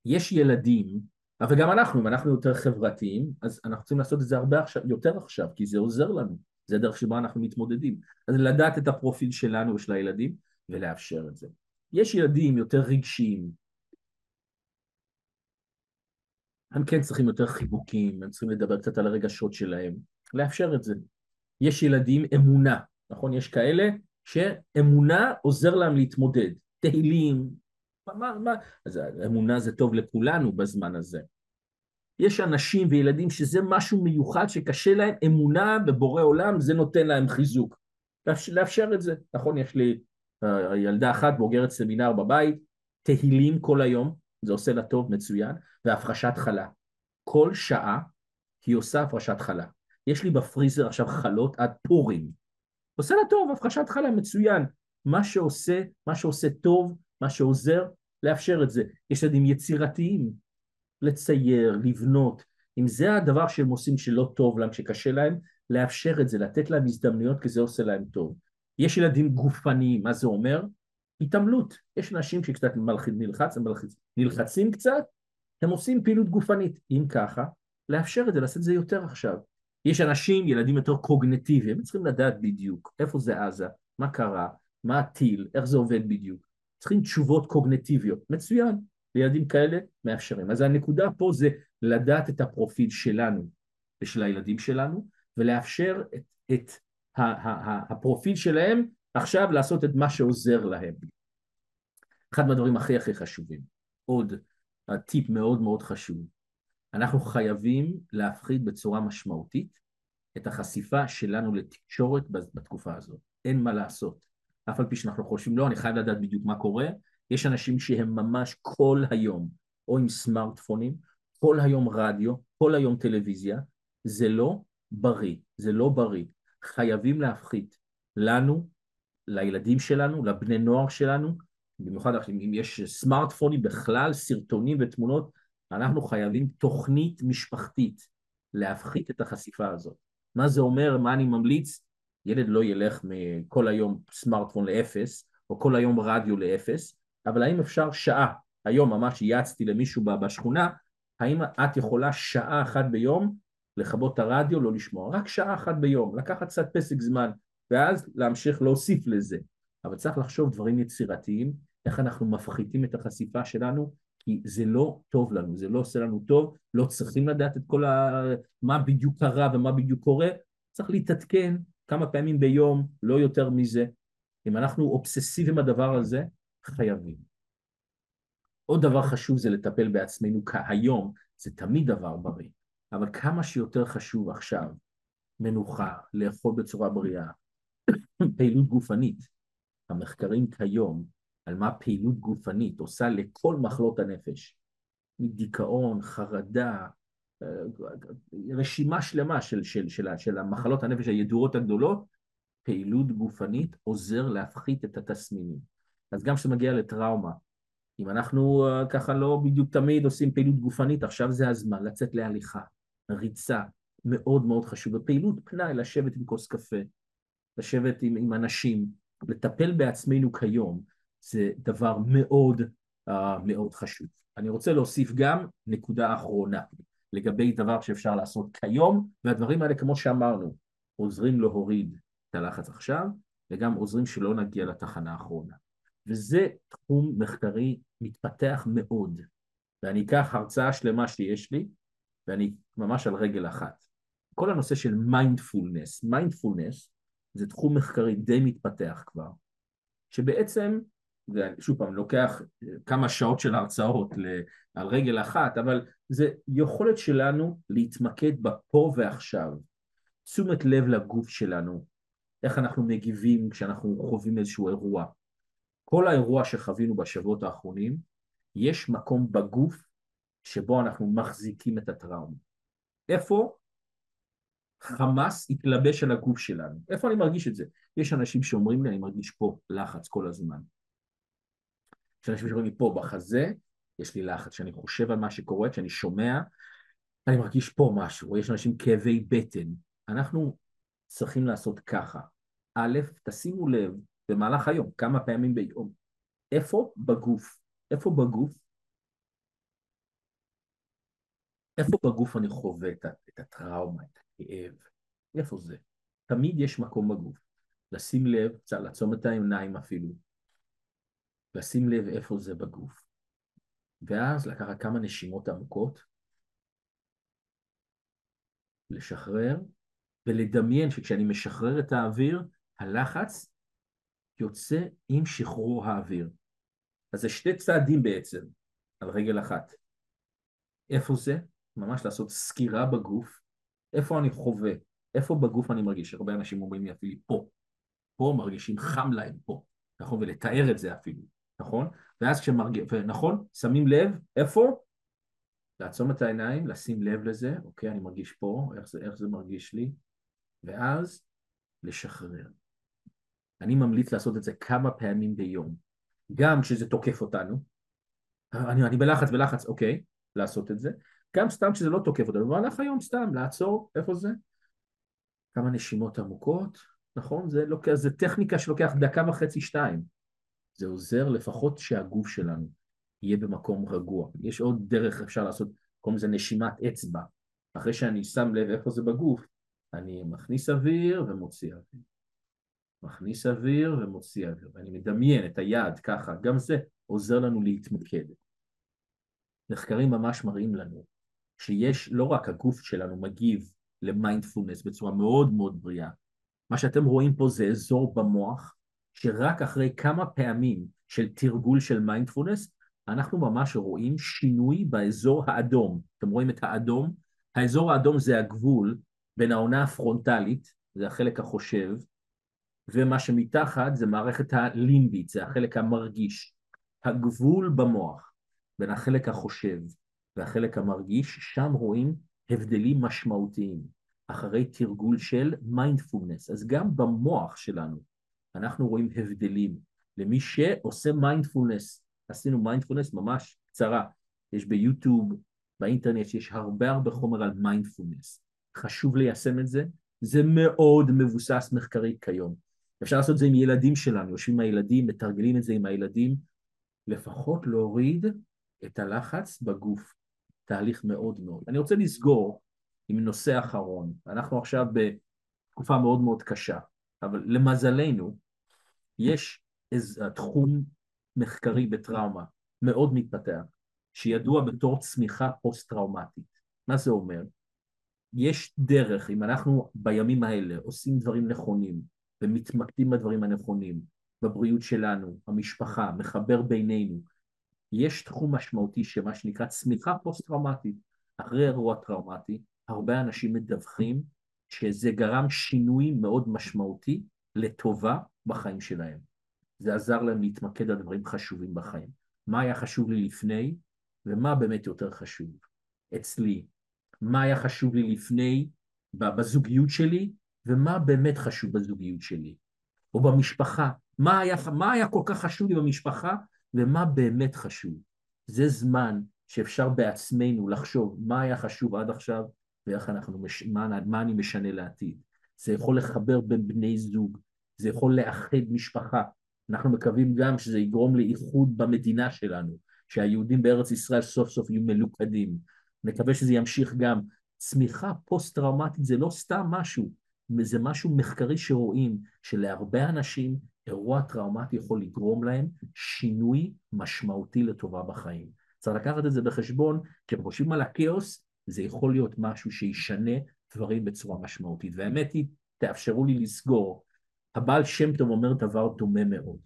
Speaker 1: יש ילדים אבל גם אנחנו, אם אנחנו יותר חברתיים, אז אנחנו צריכים לעשות את זה הרבה עכשיו, יותר עכשיו, כי זה עוזר לנו, זה הדרך שבה אנחנו מתמודדים. אז לדעת את הפרופיל שלנו ושל הילדים ולאפשר את זה. יש ילדים יותר רגשיים, הם כן צריכים יותר חיבוקים, הם צריכים לדבר קצת על הרגשות שלהם, לאפשר את זה. יש ילדים אמונה, נכון? יש כאלה שאמונה עוזר להם להתמודד. תהילים, מה, מה, אז אמונה זה טוב לכולנו בזמן הזה. יש אנשים וילדים שזה משהו מיוחד שקשה להם, אמונה בבורא עולם, זה נותן להם חיזוק. לאפשר את זה, נכון? יש לי uh, ילדה אחת בוגרת סמינר בבית, תהילים כל היום, זה עושה לה טוב, מצוין, והפרשת חלה. כל שעה היא עושה הפרשת חלה. יש לי בפריזר עכשיו חלות עד פורים. עושה לה טוב, הפרשת חלה מצוין. מה שעושה, מה שעושה טוב, מה שעוזר, לאפשר את זה. יש ילדים יצירתיים, לצייר, לבנות. אם זה הדבר שהם עושים שלא טוב להם, שקשה להם, לאפשר את זה, לתת להם הזדמנויות כי זה עושה להם טוב. יש ילדים גופניים, מה זה אומר? התעמלות. יש אנשים שקצת נלחץ, הם נלחצים קצת, הם עושים פעילות גופנית. אם ככה, לאפשר את זה, לעשות את זה יותר עכשיו. יש אנשים, ילדים יותר קוגנטיביים, הם צריכים לדעת בדיוק איפה זה עזה, מה קרה, מה הטיל, איך זה עובד בדיוק. צריכים תשובות קוגנטיביות. מצוין, לילדים כאלה מאפשרים. אז הנקודה פה זה לדעת את הפרופיל שלנו ושל הילדים שלנו, ולאפשר את, את הפרופיל שלהם עכשיו לעשות את מה שעוזר להם. אחד מהדברים הכי הכי חשובים, עוד טיפ מאוד מאוד חשוב, אנחנו חייבים להפחית בצורה משמעותית את החשיפה שלנו לתקשורת בתקופה הזאת. אין מה לעשות. אף על פי שאנחנו חושבים, לא, אני חייב לדעת בדיוק מה קורה, יש אנשים שהם ממש כל היום, או עם סמארטפונים, כל היום רדיו, כל היום טלוויזיה, זה לא בריא, זה לא בריא. חייבים להפחית לנו, לילדים שלנו, לבני נוער שלנו, במיוחד אם יש סמארטפונים בכלל, סרטונים ותמונות, אנחנו חייבים תוכנית משפחתית להפחית את החשיפה הזאת. מה זה אומר, מה אני ממליץ? ילד לא ילך מכל היום סמארטפון לאפס, או כל היום רדיו לאפס, אבל האם אפשר שעה, היום ממש יעצתי למישהו בשכונה, האם את יכולה שעה אחת ביום לכבות את הרדיו, לא לשמוע, רק שעה אחת ביום, לקחת קצת פסק זמן, ואז להמשיך להוסיף לזה. אבל צריך לחשוב דברים יצירתיים, איך אנחנו מפחיתים את החשיפה שלנו, כי זה לא טוב לנו, זה לא עושה לנו טוב, לא צריכים לדעת את כל ה... מה בדיוק קרה ומה בדיוק קורה, צריך להתעדכן כמה פעמים ביום, לא יותר מזה. אם אנחנו אובססיביים בדבר הזה, חייבים. עוד דבר חשוב זה לטפל בעצמנו כהיום, זה תמיד דבר בריא, אבל כמה שיותר חשוב עכשיו, מנוחה, לאכול בצורה בריאה, (coughs) פעילות גופנית. המחקרים כיום על מה פעילות גופנית עושה לכל מחלות הנפש, מדיכאון, חרדה, רשימה שלמה של, של, של, של המחלות הנפש הידועות הגדולות, פעילות גופנית עוזר להפחית את התסמינים. אז גם כשזה מגיע לטראומה, אם אנחנו uh, ככה לא בדיוק תמיד עושים פעילות גופנית, עכשיו זה הזמן לצאת להליכה, ריצה, מאוד מאוד חשוב. ופעילות פנאי, לשבת עם כוס קפה, לשבת עם, עם אנשים, לטפל בעצמנו כיום, זה דבר מאוד uh, מאוד חשוב. אני רוצה להוסיף גם נקודה אחרונה. לגבי דבר שאפשר לעשות כיום, והדברים האלה, כמו שאמרנו, עוזרים להוריד את הלחץ עכשיו, וגם עוזרים שלא נגיע לתחנה האחרונה. וזה תחום מחקרי מתפתח מאוד, ואני אקח הרצאה שלמה שיש לי, ואני ממש על רגל אחת. כל הנושא של מיינדפולנס, מיינדפולנס זה תחום מחקרי די מתפתח כבר, שבעצם ושוב פעם, לוקח כמה שעות של הרצאות על רגל אחת, אבל זה יכולת שלנו להתמקד בפה ועכשיו. תשומת לב לגוף שלנו, איך אנחנו מגיבים כשאנחנו חווים איזשהו אירוע. כל האירוע שחווינו בשבועות האחרונים, יש מקום בגוף שבו אנחנו מחזיקים את הטראומה. איפה חמאס התלבש על הגוף שלנו? איפה אני מרגיש את זה? יש אנשים שאומרים לי, אני מרגיש פה לחץ כל הזמן. יש אנשים שאומרים לי פה בחזה, יש לי לחץ, כשאני חושב על מה שקורה, כשאני שומע, אני מרגיש פה משהו, יש אנשים כאבי בטן. אנחנו צריכים לעשות ככה. א', תשימו לב במהלך היום, כמה פעמים ביום, איפה בגוף, איפה בגוף איפה בגוף אני חווה את, את הטראומה, את הכאב? איפה זה? תמיד יש מקום בגוף. לשים לב, קצת לעצום את העיניים אפילו, לשים לב איפה זה בגוף. ואז לקחת כמה נשימות עמוקות, לשחרר, ולדמיין שכשאני משחרר את האוויר, הלחץ יוצא עם שחרור האוויר. אז זה שתי צעדים בעצם, על רגל אחת. איפה זה? ממש לעשות סקירה בגוף, איפה אני חווה, איפה בגוף אני מרגיש, הרבה אנשים אומרים לי אפילו פה, פה מרגישים חם להם פה, נכון? ולתאר את זה אפילו, נכון? ואז כשמרגיש, ונכון, שמים לב, איפה? לעצום את העיניים, לשים לב לזה, אוקיי, אני מרגיש פה, איך זה, איך זה מרגיש לי, ואז לשחרר. אני ממליץ לעשות את זה כמה פעמים ביום, גם כשזה תוקף אותנו, אני, אני בלחץ, בלחץ, אוקיי, לעשות את זה, גם סתם כשזה לא תוקף אותנו, במהלך היום סתם, לעצור, איפה זה? כמה נשימות עמוקות, נכון? זה, לוקח, זה טכניקה שלוקח דקה וחצי, שתיים. זה עוזר לפחות שהגוף שלנו יהיה במקום רגוע. יש עוד דרך אפשר לעשות, קוראים לזה נשימת אצבע. אחרי שאני שם לב איפה זה בגוף, אני מכניס אוויר ומוציא אוויר. מכניס אוויר ומוציא אוויר. ואני מדמיין את היד ככה, גם זה עוזר לנו להתמקד. מחקרים ממש מראים לנו שיש, לא רק הגוף שלנו מגיב למיינדפולנס בצורה מאוד מאוד בריאה, מה שאתם רואים פה זה אזור במוח שרק אחרי כמה פעמים של תרגול של מיינדפולנס אנחנו ממש רואים שינוי באזור האדום. אתם רואים את האדום? האזור האדום זה הגבול בין העונה הפרונטלית, זה החלק החושב, ומה שמתחת זה מערכת הלימבית, זה החלק המרגיש. הגבול במוח בין החלק החושב והחלק המרגיש, שם רואים הבדלים משמעותיים אחרי תרגול של מיינדפולנס. אז גם במוח שלנו אנחנו רואים הבדלים. למי שעושה מיינדפולנס, עשינו מיינדפולנס ממש קצרה, יש ביוטיוב, באינטרנט, יש הרבה הרבה חומר על מיינדפולנס. חשוב ליישם את זה, זה מאוד מבוסס מחקרית כיום. אפשר לעשות את זה עם ילדים שלנו, יושבים עם הילדים, מתרגלים את זה עם הילדים, לפחות להוריד את הלחץ בגוף. תהליך מאוד מאוד. אני רוצה לסגור עם נושא אחרון. אנחנו עכשיו בתקופה מאוד מאוד קשה, אבל למזלנו יש איזה תחום מחקרי בטראומה מאוד מתפתח, שידוע בתור צמיחה פוסט-טראומטית. מה זה אומר? יש דרך, אם אנחנו בימים האלה עושים דברים נכונים ומתמקדים בדברים הנכונים, בבריאות שלנו, המשפחה, מחבר בינינו, יש תחום משמעותי שמה שנקרא צמיחה פוסט-טראומטית. אחרי אירוע טראומטי, הרבה אנשים מדווחים שזה גרם שינוי מאוד משמעותי לטובה בחיים שלהם. זה עזר להם להתמקד על דברים חשובים בחיים. מה היה חשוב לי לפני, ומה באמת יותר חשוב אצלי. מה היה חשוב לי לפני בזוגיות שלי, ומה באמת חשוב בזוגיות שלי. או במשפחה. מה היה, מה היה כל כך חשוב לי במשפחה, ומה באמת חשוב. זה זמן שאפשר בעצמנו לחשוב מה היה חשוב עד עכשיו ואיך אנחנו, מש... מה, מה אני משנה לעתיד. זה יכול לחבר בין בני זוג, זה יכול לאחד משפחה. אנחנו מקווים גם שזה יגרום לאיחוד במדינה שלנו, שהיהודים בארץ ישראל סוף סוף יהיו מלוכדים. נקווה שזה ימשיך גם. צמיחה פוסט-טראומטית זה לא סתם משהו, זה משהו מחקרי שרואים שלהרבה אנשים אירוע טראומטי יכול לגרום להם שינוי משמעותי לטובה בחיים. צריך לקחת את זה בחשבון, כשהם חושבים על הכאוס, זה יכול להיות משהו שישנה דברים בצורה משמעותית. והאמת היא, תאפשרו לי לסגור, הבעל שם טוב אומר דבר דומה מאוד.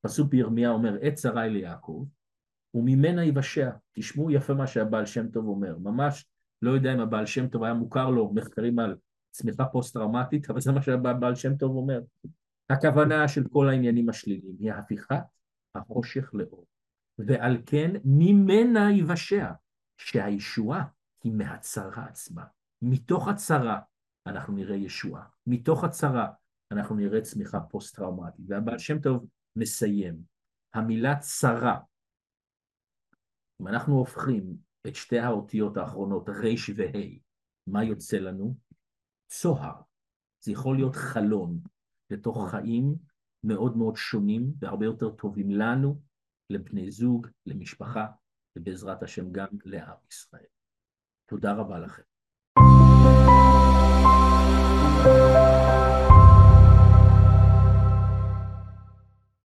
Speaker 1: פסוק בירמיה אומר, עת שרי ליעקב, וממנה יבשע. תשמעו יפה מה שהבעל שם טוב אומר. ממש לא יודע אם הבעל שם טוב היה מוכר לו מחקרים על צמיחה פוסט-טראומטית, אבל זה מה שהבעל שם טוב אומר. הכוונה של כל העניינים השליליים היא הפיכת החושך לאור, ועל כן ממנה יבשע, שהישועה היא מהצרה עצמה. מתוך הצרה אנחנו נראה ישועה, מתוך הצרה אנחנו נראה צמיחה פוסט-טראומטית. והבעל שם טוב מסיים. המילה צרה, אם אנחנו הופכים את שתי האותיות האחרונות, ר' וה', מה יוצא לנו? צוהר. זה יכול להיות חלון, לתוך חיים מאוד מאוד שונים והרבה יותר טובים לנו, לבני זוג, למשפחה, ובעזרת השם גם לעם ישראל. תודה רבה לכם.